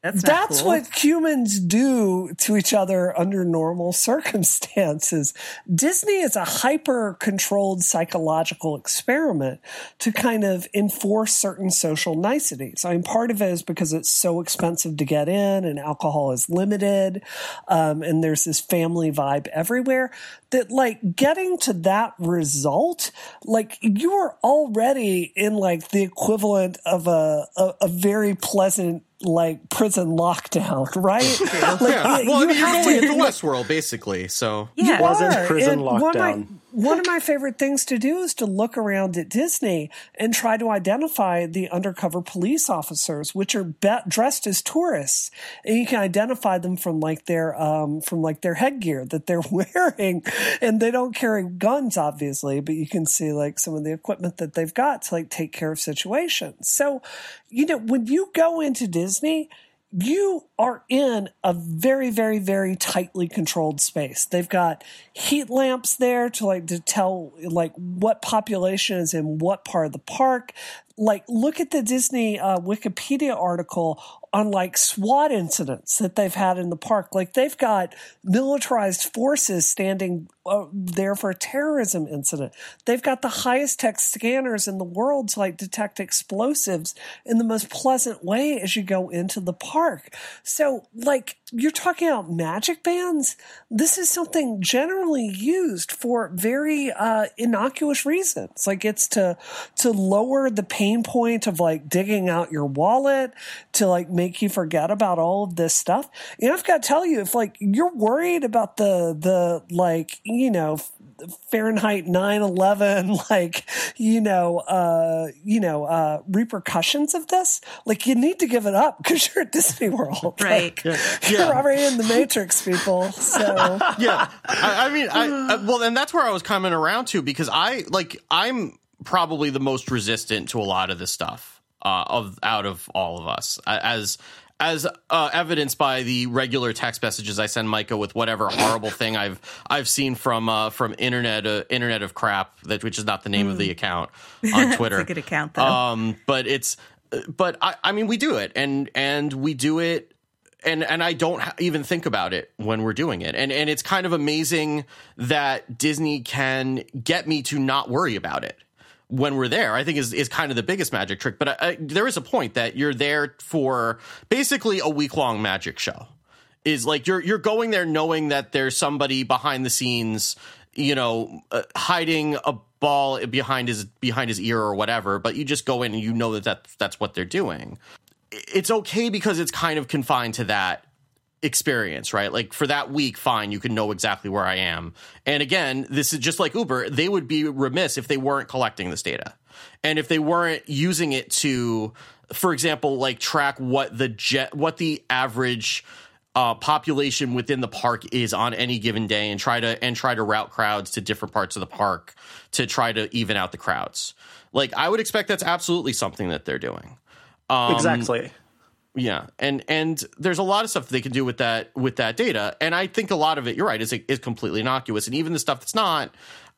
that's, That's cool. what humans do to each other under normal circumstances. Disney is a hyper controlled psychological experiment to kind of enforce certain social niceties. I mean, part of it is because it's so expensive to get in and alcohol is limited. Um, and there's this family vibe everywhere that like getting to that result, like you are already in like the equivalent of a, a, a very pleasant like prison lockdown, right? like, yeah. Well, you are going to the Westworld, basically. So yeah, you wasn't prison and lockdown one of my favorite things to do is to look around at Disney and try to identify the undercover police officers, which are be- dressed as tourists, and you can identify them from like their um, from like their headgear that they're wearing, and they don't carry guns, obviously, but you can see like some of the equipment that they've got to like take care of situations. So, you know, when you go into Disney you are in a very very very tightly controlled space they've got heat maps there to like to tell like what population is in what part of the park like look at the disney uh, wikipedia article on like SWAT incidents that they've had in the park. Like they've got militarized forces standing uh, there for a terrorism incident. They've got the highest tech scanners in the world to like detect explosives in the most pleasant way as you go into the park. So like you're talking about magic bands. This is something generally used for very uh, innocuous reasons. Like it's to to lower the pain point of like digging out your wallet to like make you forget about all of this stuff. And I've got to tell you, if like you're worried about the the like you know Fahrenheit 9/11 like you know uh you know uh repercussions of this? Like you need to give it up because you're at Disney World. Right. Like, yeah. you're already in the Matrix people so. Yeah. I, I mean I, I well and that's where I was coming around to because I like I'm probably the most resistant to a lot of this stuff uh of out of all of us. As as uh, evidenced by the regular text messages I send Micah with whatever horrible thing I've I've seen from uh, from internet uh, internet of crap that which is not the name mm. of the hmm. account on Twitter. it's a good account though. Um, but it's but I, I mean we do it and and we do it and and I don't even think about it when we're doing it. And and it's kind of amazing that Disney can get me to not worry about it when we're there, I think is is kind of the biggest magic trick. But I, I, there is a point that you're there for basically a week long magic show. Is like you're you're going there knowing that there's somebody behind the scenes, you know, uh, hiding a ball behind his behind his ear or whatever. But you just go in and you know that that's, that's what they're doing. It's okay because it's kind of confined to that experience, right? Like for that week, fine, you can know exactly where I am. And again, this is just like Uber. They would be remiss if they weren't collecting this data. And if they weren't using it to, for example, like track what the jet, what the average uh, population within the park is on any given day and try to and try to route crowds to different parts of the park to try to even out the crowds. Like I would expect that's absolutely something that they're doing. Um, exactly. Yeah, and and there's a lot of stuff they can do with that with that data, and I think a lot of it, you're right, is is completely innocuous, and even the stuff that's not.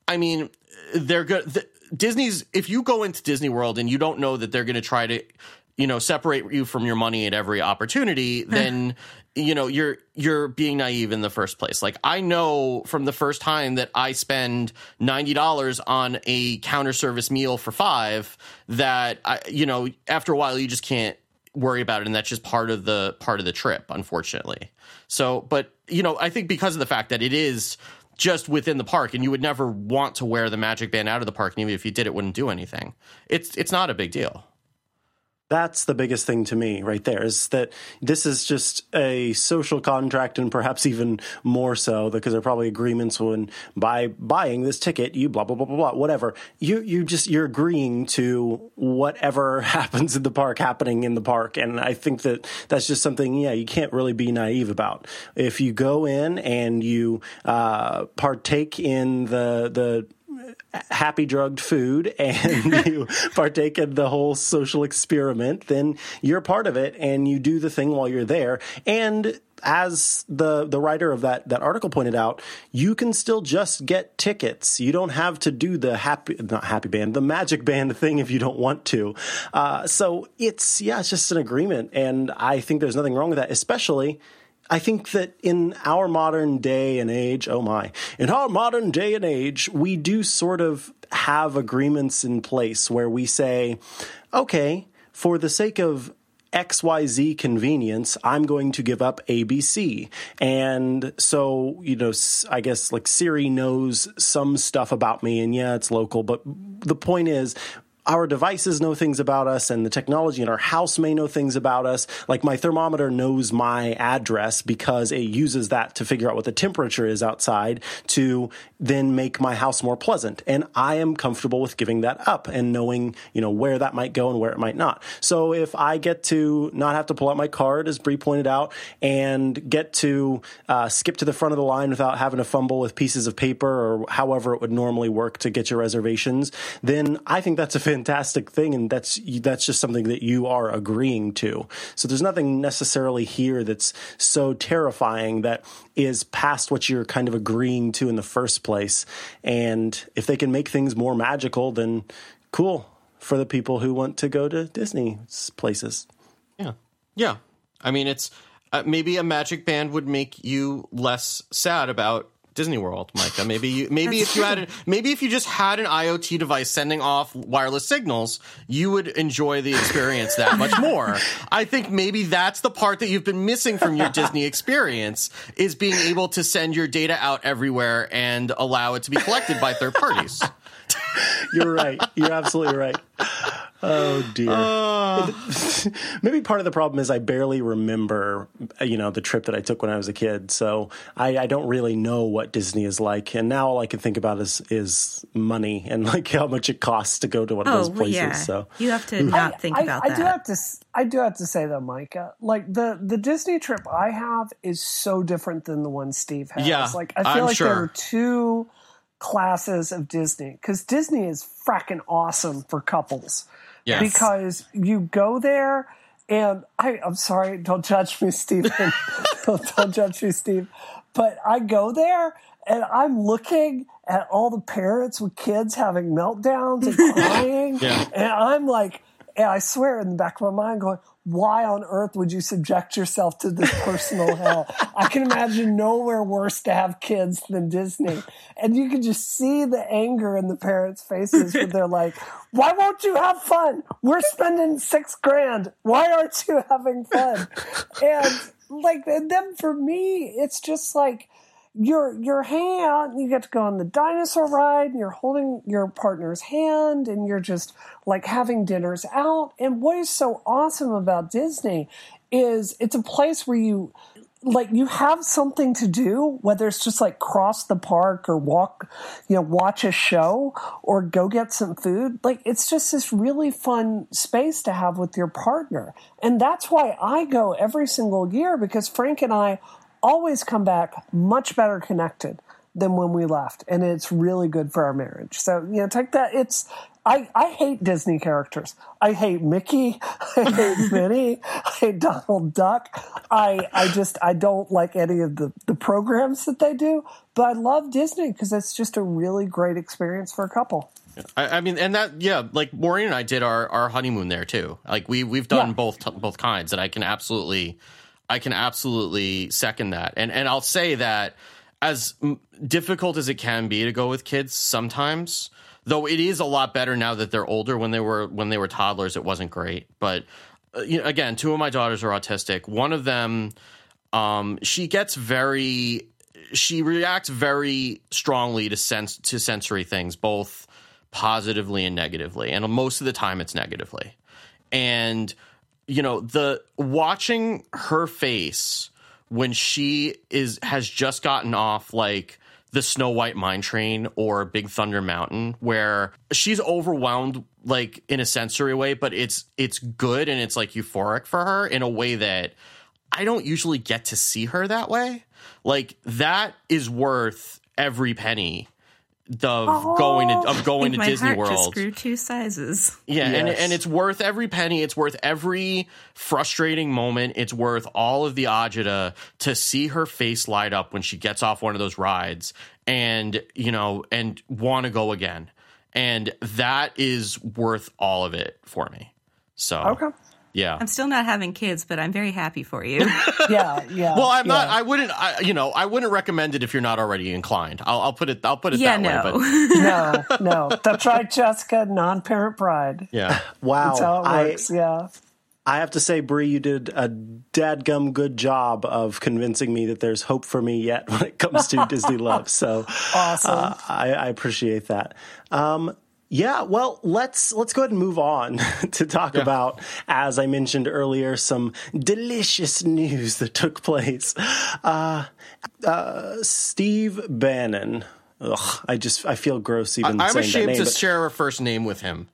I mean, they're good. The, Disney's if you go into Disney World and you don't know that they're going to try to, you know, separate you from your money at every opportunity, hmm. then you know you're you're being naive in the first place. Like I know from the first time that I spend ninety dollars on a counter service meal for five, that I, you know, after a while you just can't worry about it and that's just part of the part of the trip unfortunately. So but you know i think because of the fact that it is just within the park and you would never want to wear the magic band out of the park and even if you did it wouldn't do anything. It's it's not a big deal that's the biggest thing to me right there is that this is just a social contract and perhaps even more so because there are probably agreements when by buying this ticket you blah blah blah blah blah whatever. You you just you're agreeing to whatever happens in the park happening in the park. And I think that that's just something yeah you can't really be naive about. If you go in and you uh, partake in the the happy drugged food and you partake in the whole social experiment, then you're part of it and you do the thing while you're there. And as the the writer of that that article pointed out, you can still just get tickets. You don't have to do the happy not happy band, the magic band thing if you don't want to. Uh, so it's yeah, it's just an agreement, and I think there's nothing wrong with that, especially I think that in our modern day and age, oh my, in our modern day and age, we do sort of have agreements in place where we say, okay, for the sake of XYZ convenience, I'm going to give up ABC. And so, you know, I guess like Siri knows some stuff about me and yeah, it's local, but the point is our devices know things about us and the technology in our house may know things about us. Like my thermometer knows my address because it uses that to figure out what the temperature is outside to then make my house more pleasant. And I am comfortable with giving that up and knowing, you know, where that might go and where it might not. So if I get to not have to pull out my card, as Brie pointed out, and get to uh, skip to the front of the line without having to fumble with pieces of paper or however it would normally work to get your reservations, then I think that's a fantastic thing, and that's that's just something that you are agreeing to. So there's nothing necessarily here that's so terrifying that is past what you're kind of agreeing to in the first place. And if they can make things more magical, then cool for the people who want to go to Disney places. Yeah, yeah. I mean, it's uh, maybe a magic band would make you less sad about Disney World, Micah. Maybe you, maybe if you had a, maybe if you just had an IoT device sending off wireless signals, you would enjoy the experience that much more. I think maybe that's the part that you've been missing from your Disney experience is being able to send your data out everywhere and allow it to be collected by third parties. You're right. You're absolutely right. Oh dear. Uh, Maybe part of the problem is I barely remember, you know, the trip that I took when I was a kid. So I, I don't really know what Disney is like, and now all I can think about is is money and like how much it costs to go to one of those oh, places. Yeah. So you have to not I, think I, about I, that. I do have to. I do have to say though, Micah, like the the Disney trip I have is so different than the one Steve has. Yeah, like I feel I'm like sure. there are two classes of Disney because Disney is fracking awesome for couples. Yes. Because you go there And I, I'm sorry, don't judge me, Stephen. don't, don't judge me, Steve. But I go there and I'm looking at all the parents with kids having meltdowns and crying. yeah. And I'm like, and I swear in the back of my mind going, why on earth would you subject yourself to this personal hell? I can imagine nowhere worse to have kids than Disney. And you can just see the anger in the parents' faces when they're like, why won't you have fun? We're spending six grand. Why aren't you having fun? And like, and then for me, it's just like, you're you're hanging out and you get to go on the dinosaur ride and you're holding your partner's hand and you're just like having dinners out. And what is so awesome about disney is it's a place where you like you have something to do whether it's just like cross the park or walk you know watch a show or go get some food. Like it's just this really fun space to have with your partner. And that's why i go every single year because frank and i always come back much better connected than when we left. And it's really good for our marriage. So, you know, take that. It's, I, I hate Disney characters. I hate Mickey. I hate Minnie. I hate Donald Duck. I, I just, I don't like any of the, the programs that they do, but I love Disney because it's just a really great experience for a couple. I, I, mean, and that, yeah, like Maureen and I did our, our honeymoon there too. Like we, we've done yeah. both, both kinds and I can absolutely, I can absolutely second that. And and I'll say that as difficult as it can be to go with kids sometimes, though it is a lot better now that they're older. When they were when they were toddlers, it wasn't great. But uh, you know, again, two of my daughters are autistic. One of them, um, she gets very, she reacts very strongly to sense to sensory things, both positively and negatively, and most of the time it's negatively. And you know the watching her face when she is has just gotten off like the Snow White Mine Train or Big Thunder Mountain, where she's overwhelmed like in a sensory way, but it's it's good and it's like euphoric for her in a way that I don't usually get to see her that way. Like that is worth every penny of oh, going to of going to Disney World. Just grew two sizes. Yeah, yes. and and it's worth every penny. It's worth every frustrating moment. It's worth all of the agita to see her face light up when she gets off one of those rides, and you know, and want to go again. And that is worth all of it for me. So okay. Yeah. I'm still not having kids, but I'm very happy for you. yeah, yeah. Well, I'm yeah. not. I wouldn't. I, you know, I wouldn't recommend it if you're not already inclined. I'll, I'll put it. I'll put it yeah, that no. way. But no, no. That's right, Jessica. Non-parent pride. Yeah. Wow. That's how it works. I, yeah. I have to say, Brie, you did a dadgum good job of convincing me that there's hope for me yet when it comes to Disney love. So awesome. Uh, I, I, appreciate that. Um, yeah, well, let's let's go ahead and move on to talk yeah. about, as I mentioned earlier, some delicious news that took place. Uh, uh, Steve Bannon. Ugh, I just I feel gross even I, am saying ashamed that name, to share a first name with him.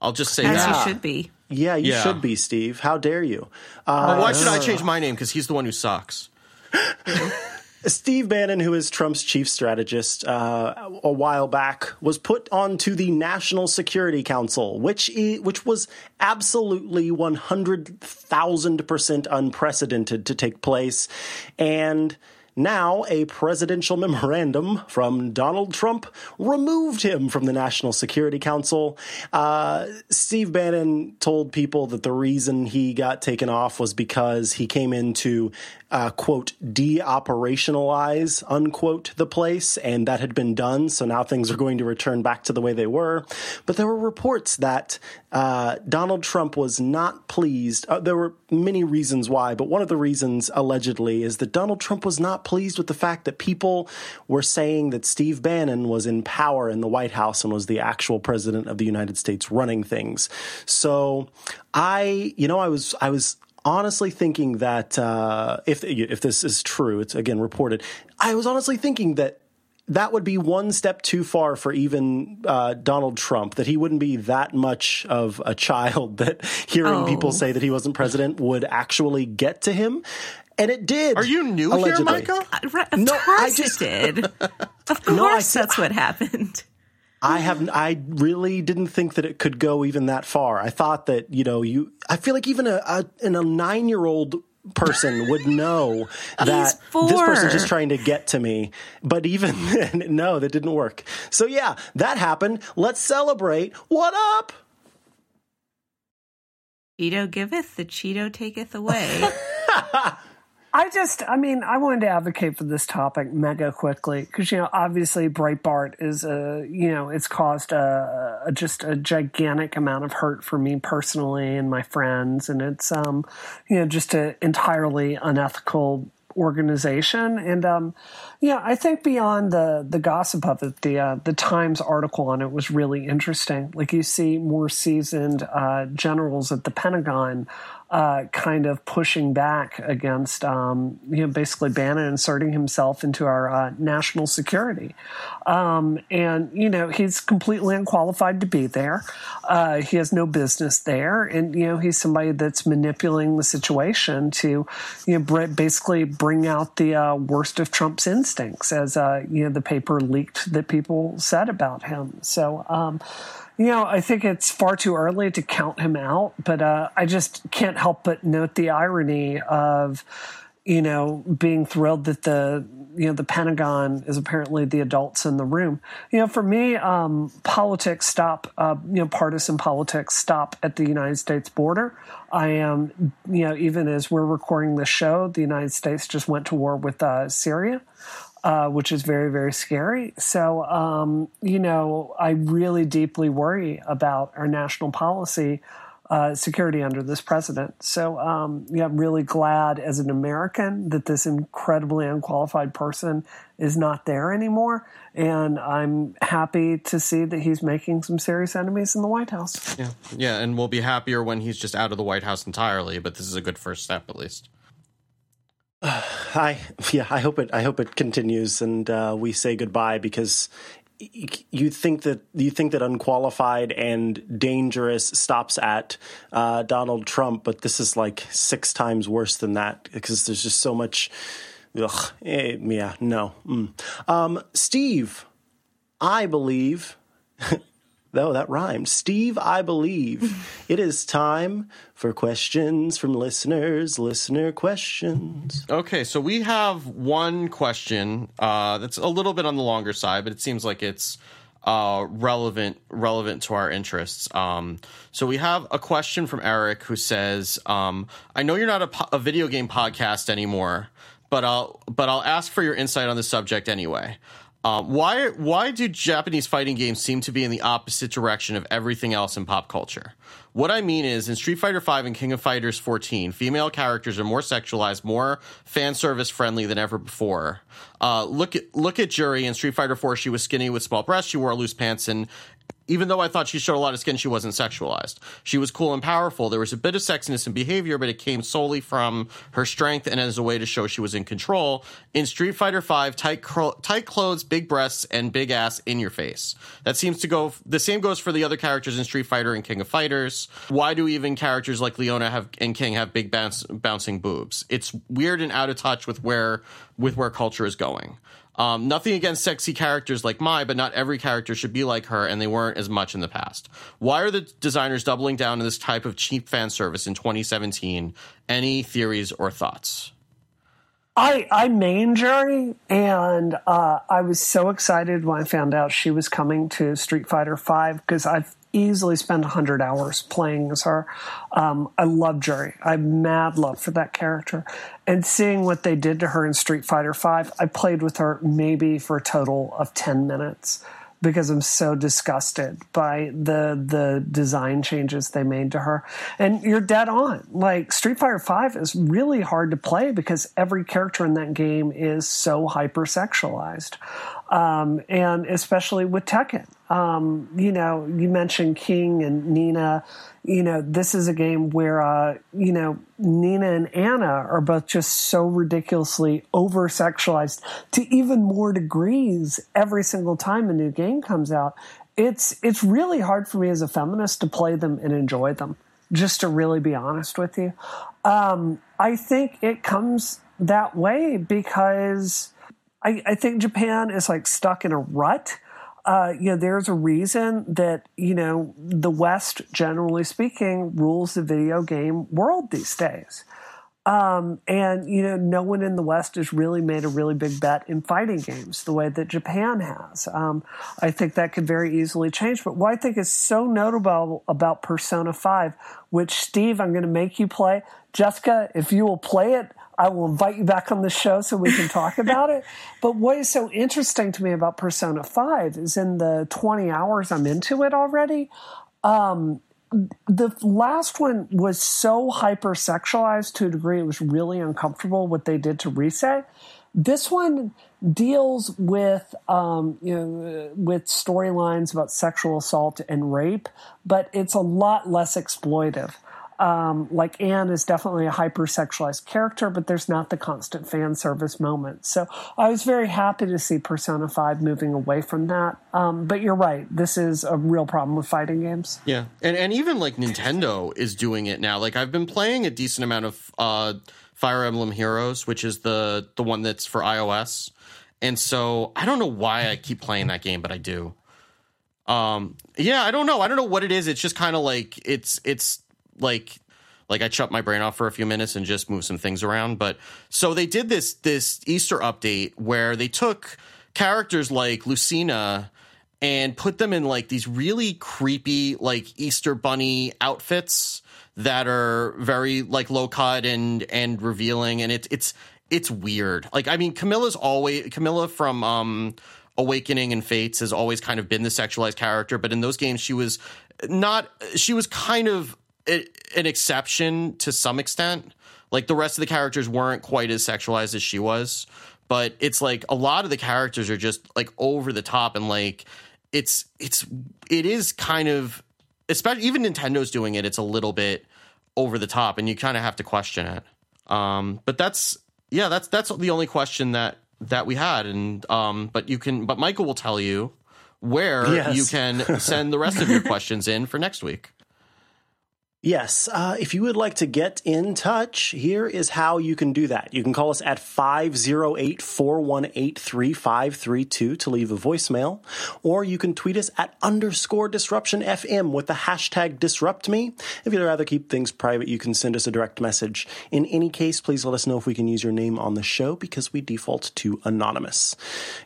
I'll just say As that. you should be. Yeah, you yeah. should be, Steve. How dare you? Uh, well, why should I change my name? Because he's the one who sucks. Steve Bannon, who is Trump's chief strategist, uh, a while back was put onto the National Security Council, which which was absolutely one hundred thousand percent unprecedented to take place, and now, a presidential memorandum from Donald Trump removed him from the National Security Council. Uh, Steve Bannon told people that the reason he got taken off was because he came into uh, quote, de-operationalize, unquote, the place, and that had been done. So now things are going to return back to the way they were. But there were reports that uh, Donald Trump was not pleased. Uh, there were many reasons why, but one of the reasons, allegedly, is that Donald Trump was not pleased with the fact that people were saying that Steve Bannon was in power in the White House and was the actual president of the United States running things. So I, you know, I was, I was honestly thinking that uh, if if this is true, it's again reported. I was honestly thinking that that would be one step too far for even uh, Donald Trump. That he wouldn't be that much of a child that hearing oh. people say that he wasn't president would actually get to him. And it did. Are you new allegedly. here, Micah? Uh, of no, course I just, did. Of course, no, I, that's what happened. I have I really didn't think that it could go even that far. I thought that you know you. I feel like even a, a in a nine year old person would know that this person's just trying to get to me. But even then, no, that didn't work. So yeah, that happened. Let's celebrate. What up? Cheeto giveth, the Cheeto taketh away. I just, I mean, I wanted to advocate for this topic mega quickly because, you know, obviously Breitbart is a, you know, it's caused a, a, just a gigantic amount of hurt for me personally and my friends. And it's, um, you know, just an entirely unethical organization. And, um, yeah, I think beyond the, the gossip of it, the, uh, the Times article on it was really interesting. Like you see more seasoned, uh, generals at the Pentagon, uh, kind of pushing back against, um, you know, basically Bannon inserting himself into our uh, national security. Um, and, you know, he's completely unqualified to be there. Uh, he has no business there. And, you know, he's somebody that's manipulating the situation to, you know, basically bring out the uh, worst of Trump's instincts, as, uh, you know, the paper leaked that people said about him. So, um, you know, I think it's far too early to count him out, but uh, I just can't help but note the irony of, you know, being thrilled that the you know the Pentagon is apparently the adults in the room. You know, for me, um, politics stop. Uh, you know, partisan politics stop at the United States border. I am, you know, even as we're recording the show, the United States just went to war with uh, Syria uh, which is very, very scary. So, um, you know, I really deeply worry about our national policy uh, security under this president. So, um, yeah, I'm really glad as an American that this incredibly unqualified person is not there anymore. And I'm happy to see that he's making some serious enemies in the White House. Yeah. Yeah. And we'll be happier when he's just out of the White House entirely. But this is a good first step, at least. I yeah, I hope it. I hope it continues, and uh, we say goodbye because you think that you think that unqualified and dangerous stops at uh, Donald Trump, but this is like six times worse than that because there's just so much. Ugh, eh, yeah, no. Mm. Um, Steve, I believe Oh, that rhymed. Steve, I believe it is time for questions from listeners, listener questions. Okay, so we have one question uh, that's a little bit on the longer side, but it seems like it's uh, relevant relevant to our interests. Um, so we have a question from Eric who says, um, "I know you're not a, po- a video game podcast anymore, but I'll but I'll ask for your insight on the subject anyway. Uh, why why do Japanese fighting games seem to be in the opposite direction of everything else in pop culture? What I mean is, in Street Fighter V and King of Fighters 14, female characters are more sexualized, more fan service friendly than ever before. Uh, look at look at Juri in Street Fighter 4. She was skinny with small breasts. She wore loose pants and even though I thought she showed a lot of skin, she wasn't sexualized. She was cool and powerful. There was a bit of sexiness in behavior, but it came solely from her strength and as a way to show she was in control. In Street Fighter V, tight, tight clothes, big breasts, and big ass in your face. That seems to go. The same goes for the other characters in Street Fighter and King of Fighters. Why do even characters like Leona have and King have big bounce, bouncing boobs? It's weird and out of touch with where with where culture is going. Um, nothing against sexy characters like Mai, but not every character should be like her, and they weren't as much in the past. Why are the designers doubling down on this type of cheap fan service in 2017? Any theories or thoughts? I I main Juri, and uh, I was so excited when I found out she was coming to Street Fighter Five because I've easily spend 100 hours playing as her. Um, I love Juri. I have mad love for that character. And seeing what they did to her in Street Fighter V, I played with her maybe for a total of 10 minutes because I'm so disgusted by the the design changes they made to her. And you're dead on. Like Street Fighter V is really hard to play because every character in that game is so hypersexualized um, and especially with Tekken. Um, you know, you mentioned King and Nina. You know, this is a game where, uh, you know, Nina and Anna are both just so ridiculously over sexualized to even more degrees every single time a new game comes out. It's it's really hard for me as a feminist to play them and enjoy them. Just to really be honest with you, um, I think it comes that way because I, I think Japan is like stuck in a rut. Uh, you know, there's a reason that, you know, the West, generally speaking, rules the video game world these days. Um, and, you know, no one in the West has really made a really big bet in fighting games the way that Japan has. Um, I think that could very easily change. But what I think is so notable about Persona 5, which, Steve, I'm going to make you play. Jessica, if you will play it, I will invite you back on the show so we can talk about it. But what is so interesting to me about Persona 5 is in the 20 hours I'm into it already, um, the last one was so hypersexualized to a degree it was really uncomfortable what they did to Rise. This one deals with um, you know with storylines about sexual assault and rape, but it's a lot less exploitive. Um, like Anne is definitely a hypersexualized character, but there's not the constant fan service moment. So I was very happy to see Persona 5 moving away from that. Um, but you're right, this is a real problem with fighting games. Yeah. And, and even like Nintendo is doing it now. Like I've been playing a decent amount of uh, Fire Emblem Heroes, which is the, the one that's for iOS. And so I don't know why I keep playing that game, but I do. Um, yeah, I don't know. I don't know what it is. It's just kind of like it's it's like like I shut my brain off for a few minutes and just move some things around. But so they did this this Easter update where they took characters like Lucina and put them in like these really creepy like Easter bunny outfits that are very like low cut and and revealing and it's it's it's weird. Like I mean Camilla's always Camilla from um Awakening and Fates has always kind of been the sexualized character, but in those games she was not she was kind of an exception to some extent. Like the rest of the characters weren't quite as sexualized as she was, but it's like a lot of the characters are just like over the top and like it's it's it is kind of especially even Nintendo's doing it. It's a little bit over the top, and you kind of have to question it. Um, but that's yeah, that's that's the only question that that we had, and um, but you can but Micah will tell you where yes. you can send the rest of your questions in for next week. Yes. Uh, if you would like to get in touch, here is how you can do that. You can call us at 508 418 3532 to leave a voicemail, or you can tweet us at underscore disruption FM with the hashtag disrupt me. If you'd rather keep things private, you can send us a direct message. In any case, please let us know if we can use your name on the show because we default to anonymous.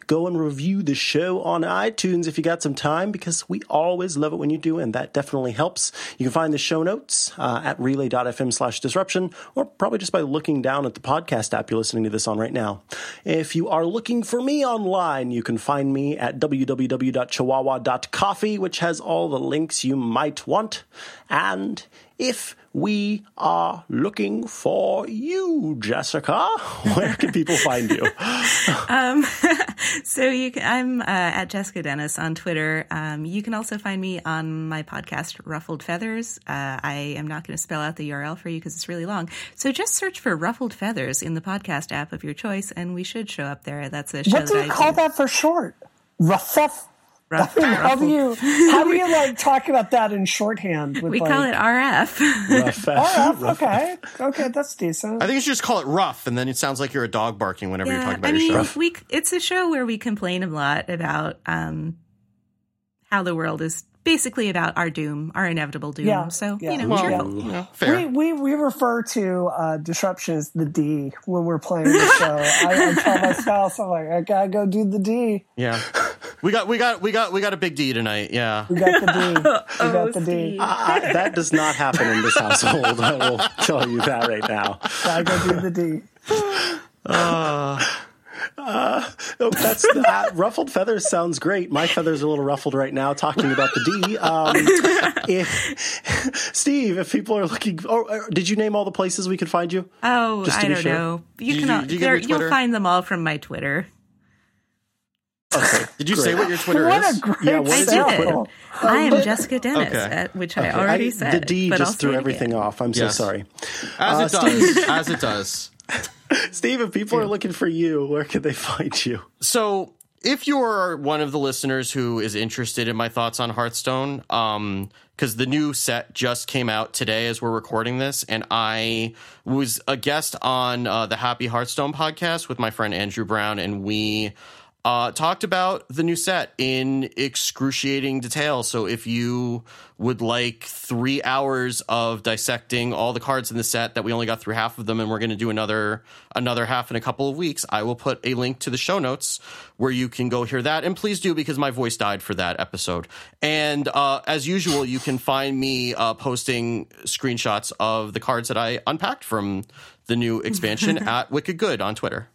Go and review the show on iTunes if you got some time because we always love it when you do, and that definitely helps. You can find the show notes notes uh, at relay.fm slash disruption, or probably just by looking down at the podcast app you're listening to this on right now. If you are looking for me online, you can find me at www.chihuahua.coffee, which has all the links you might want. And if we are looking for you, Jessica. Where can people find you? um, so you can, I'm uh, at Jessica Dennis on Twitter. Um, you can also find me on my podcast, Ruffled Feathers. Uh, I am not going to spell out the URL for you because it's really long. So just search for Ruffled Feathers in the podcast app of your choice, and we should show up there. That's a show. What do you call do. that for short? Ruffled Rough, how do you how do you like talk about that in shorthand? we like, call it RF. Rough, RF. Okay, okay, that's decent. I think you should just call it rough, and then it sounds like you're a dog barking whenever yeah, you're talking about I your show. We it's a show where we complain a lot about um, how the world is basically about our doom, our inevitable doom. Yeah, so yeah. you know, well, yeah. We, we we refer to uh, disruption as the D when we're playing the show. I, I tell my spouse, I'm like, I gotta go do the D. Yeah, we got we got we got we got a big D tonight. Yeah, we got the D. We got the D. Uh, that does not happen in this household. I will tell you that right now. I Gotta go do the D. Uh, uh, oh, that's uh, ruffled feathers sounds great. My feathers are a little ruffled right now talking about the D. Um, if, Steve, if people are looking, oh, uh, did you name all the places we could find you? Oh, I don't sure? know. You did can. You, you you'll find them all from my Twitter. Okay. Did you great. say what your Twitter what is? A great yeah, what is your Twitter? I am Jessica Dennis, okay. at, which okay. I already I, said. The D just threw everything off. I'm yes. so sorry. As uh, it does. as it does. Steve, if people are looking for you, where can they find you? So, if you're one of the listeners who is interested in my thoughts on Hearthstone, um, because the new set just came out today as we're recording this, and I was a guest on uh, the Happy Hearthstone podcast with my friend Andrew Brown, and we uh, talked about the new set in excruciating detail. So if you would like three hours of dissecting all the cards in the set that we only got through half of them, and we're going to do another another half in a couple of weeks, I will put a link to the show notes where you can go hear that. And please do because my voice died for that episode. And uh, as usual, you can find me uh, posting screenshots of the cards that I unpacked from the new expansion at Wicked Good on Twitter.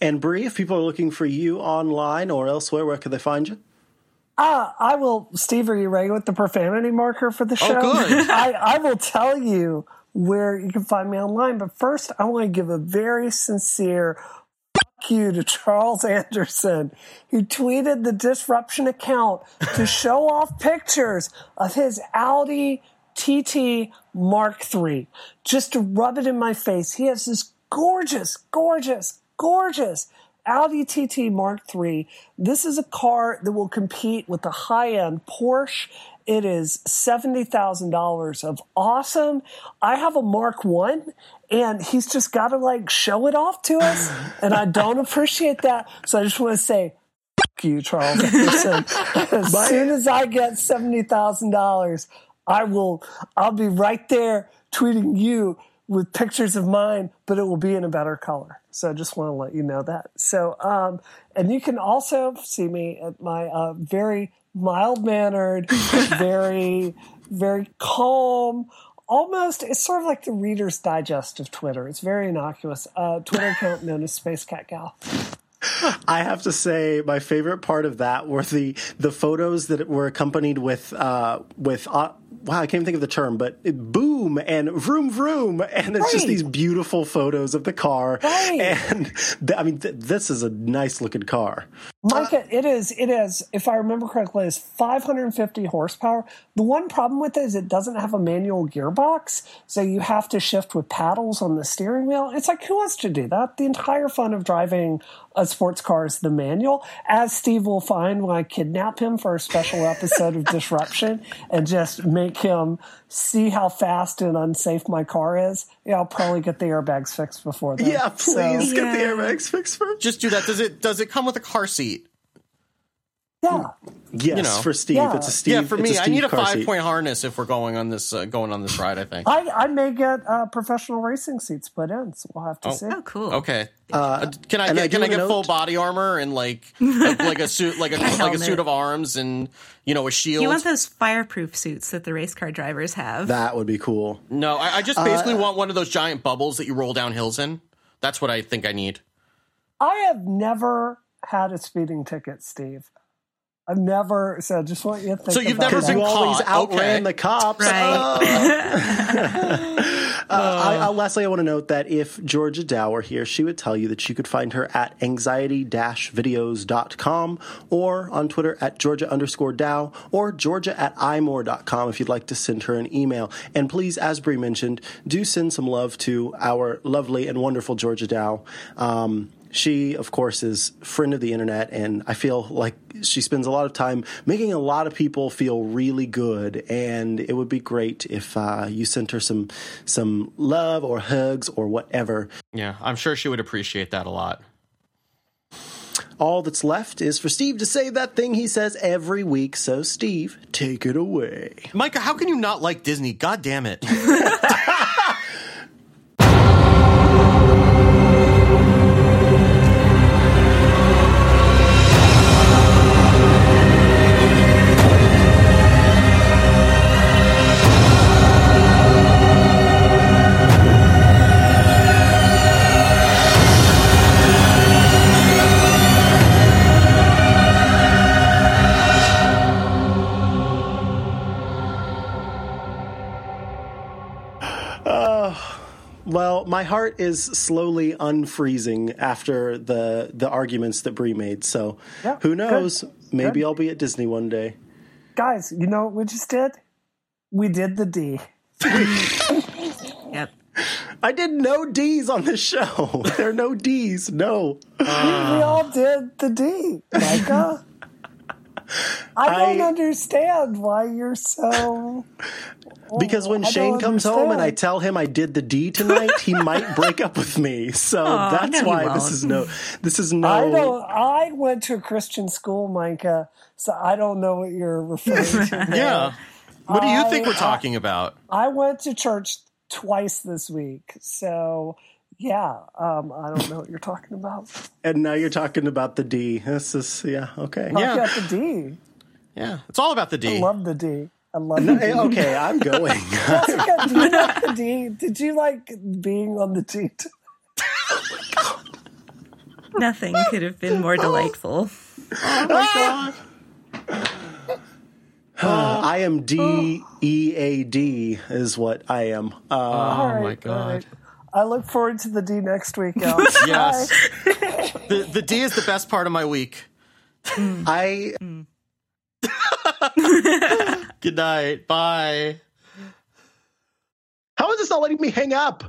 And Brie, if people are looking for you online or elsewhere, where can they find you? Uh, I will, Steve, are you ready with the profanity marker for the oh, show? Oh, good. I, I will tell you where you can find me online. But first, I want to give a very sincere fuck you to Charles Anderson, who tweeted the disruption account to show off pictures of his Audi TT Mark III, just to rub it in my face. He has this gorgeous, gorgeous, gorgeous Audi TT Mark III. This is a car that will compete with the high end Porsche. It is $70,000 of awesome. I have a Mark One and he's just got to like show it off to us. And I don't appreciate that. So I just want to say, fuck you, Charles as soon as I get $70,000, I will, I'll be right there tweeting you with pictures of mine, but it will be in a better color. So I just want to let you know that. So, um, and you can also see me at my uh, very mild mannered, very, very calm, almost, it's sort of like the Reader's Digest of Twitter. It's very innocuous. Uh, Twitter account known as Space Cat Gal. I have to say, my favorite part of that were the the photos that were accompanied with uh, with uh, wow, I can't even think of the term, but it, boom and vroom vroom, and it's right. just these beautiful photos of the car. Right. And th- I mean, th- this is a nice looking car. Micah, it is. It is. If I remember correctly, is 550 horsepower. The one problem with it is it doesn't have a manual gearbox, so you have to shift with paddles on the steering wheel. It's like who wants to do that? The entire fun of driving a sports car is the manual, as Steve will find when I kidnap him for a special episode of Disruption and just make him see how fast and unsafe my car is. Yeah, I'll probably get the airbags fixed before then. Yeah, please so, get yeah. the airbags fixed first. Just do that. Does it? Does it come with a car seat? Yeah. Yes, you know, for Steve, yeah. it's a Steve. Yeah, for me, I need a five point harness if we're going on this uh, going on this ride. I think I, I may get uh, professional racing seats put in, so we'll have to oh. see. Oh, cool. Okay, uh, uh can I get, I can I get full body armor and like like a suit like a like a suit of arms and you know a shield? You want those fireproof suits that the race car drivers have? That would be cool. No, I, I just basically uh, want one of those giant bubbles that you roll down hills in. That's what I think I need. I have never had a speeding ticket, Steve. I've never. So I just want you to think. So you've never been you always outran okay. the cops, right? uh, I, I, lastly, I want to note that if Georgia Dow were here, she would tell you that you could find her at anxiety-videos.com or on Twitter at Georgia underscore Dow or Georgia at imore.com if you'd like to send her an email. And please, as Brie mentioned, do send some love to our lovely and wonderful Georgia Dow. Um, she, of course, is friend of the internet, and I feel like she spends a lot of time making a lot of people feel really good. And it would be great if uh, you sent her some some love or hugs or whatever. Yeah, I'm sure she would appreciate that a lot. All that's left is for Steve to say that thing he says every week. So, Steve, take it away. Micah, how can you not like Disney? God damn it. my heart is slowly unfreezing after the the arguments that Brie made. So yeah, who knows? Good. Maybe good. I'll be at Disney one day. Guys, you know what we just did? We did the D. yep. I did no D's on this show. There are no D's. No. Uh. We all did the D, Micah. I don't I, understand why you're so. Because when Shane comes understand. home and I tell him I did the D tonight, he might break up with me. So that's no, why this is no. This is no. I don't. I went to a Christian school, Micah, so I don't know what you're referring to. yeah. What do you I, think we're talking about? I went to church twice this week, so yeah, um, I don't know what you're talking about. And now you're talking about the D. This is yeah, okay. Talk yeah, about the D. Yeah, it's all about the D. I love the D. I love no, the Okay, I'm going. Jessica, do you like the D? Did you like being on the D? Nothing could have been more delightful. Oh my god. Uh, I am D E A D is what I am. Uh, oh my god. Right. I look forward to the D next week. yes. the the D is the best part of my week. I. Mm. Good night. Bye. How is this not letting me hang up?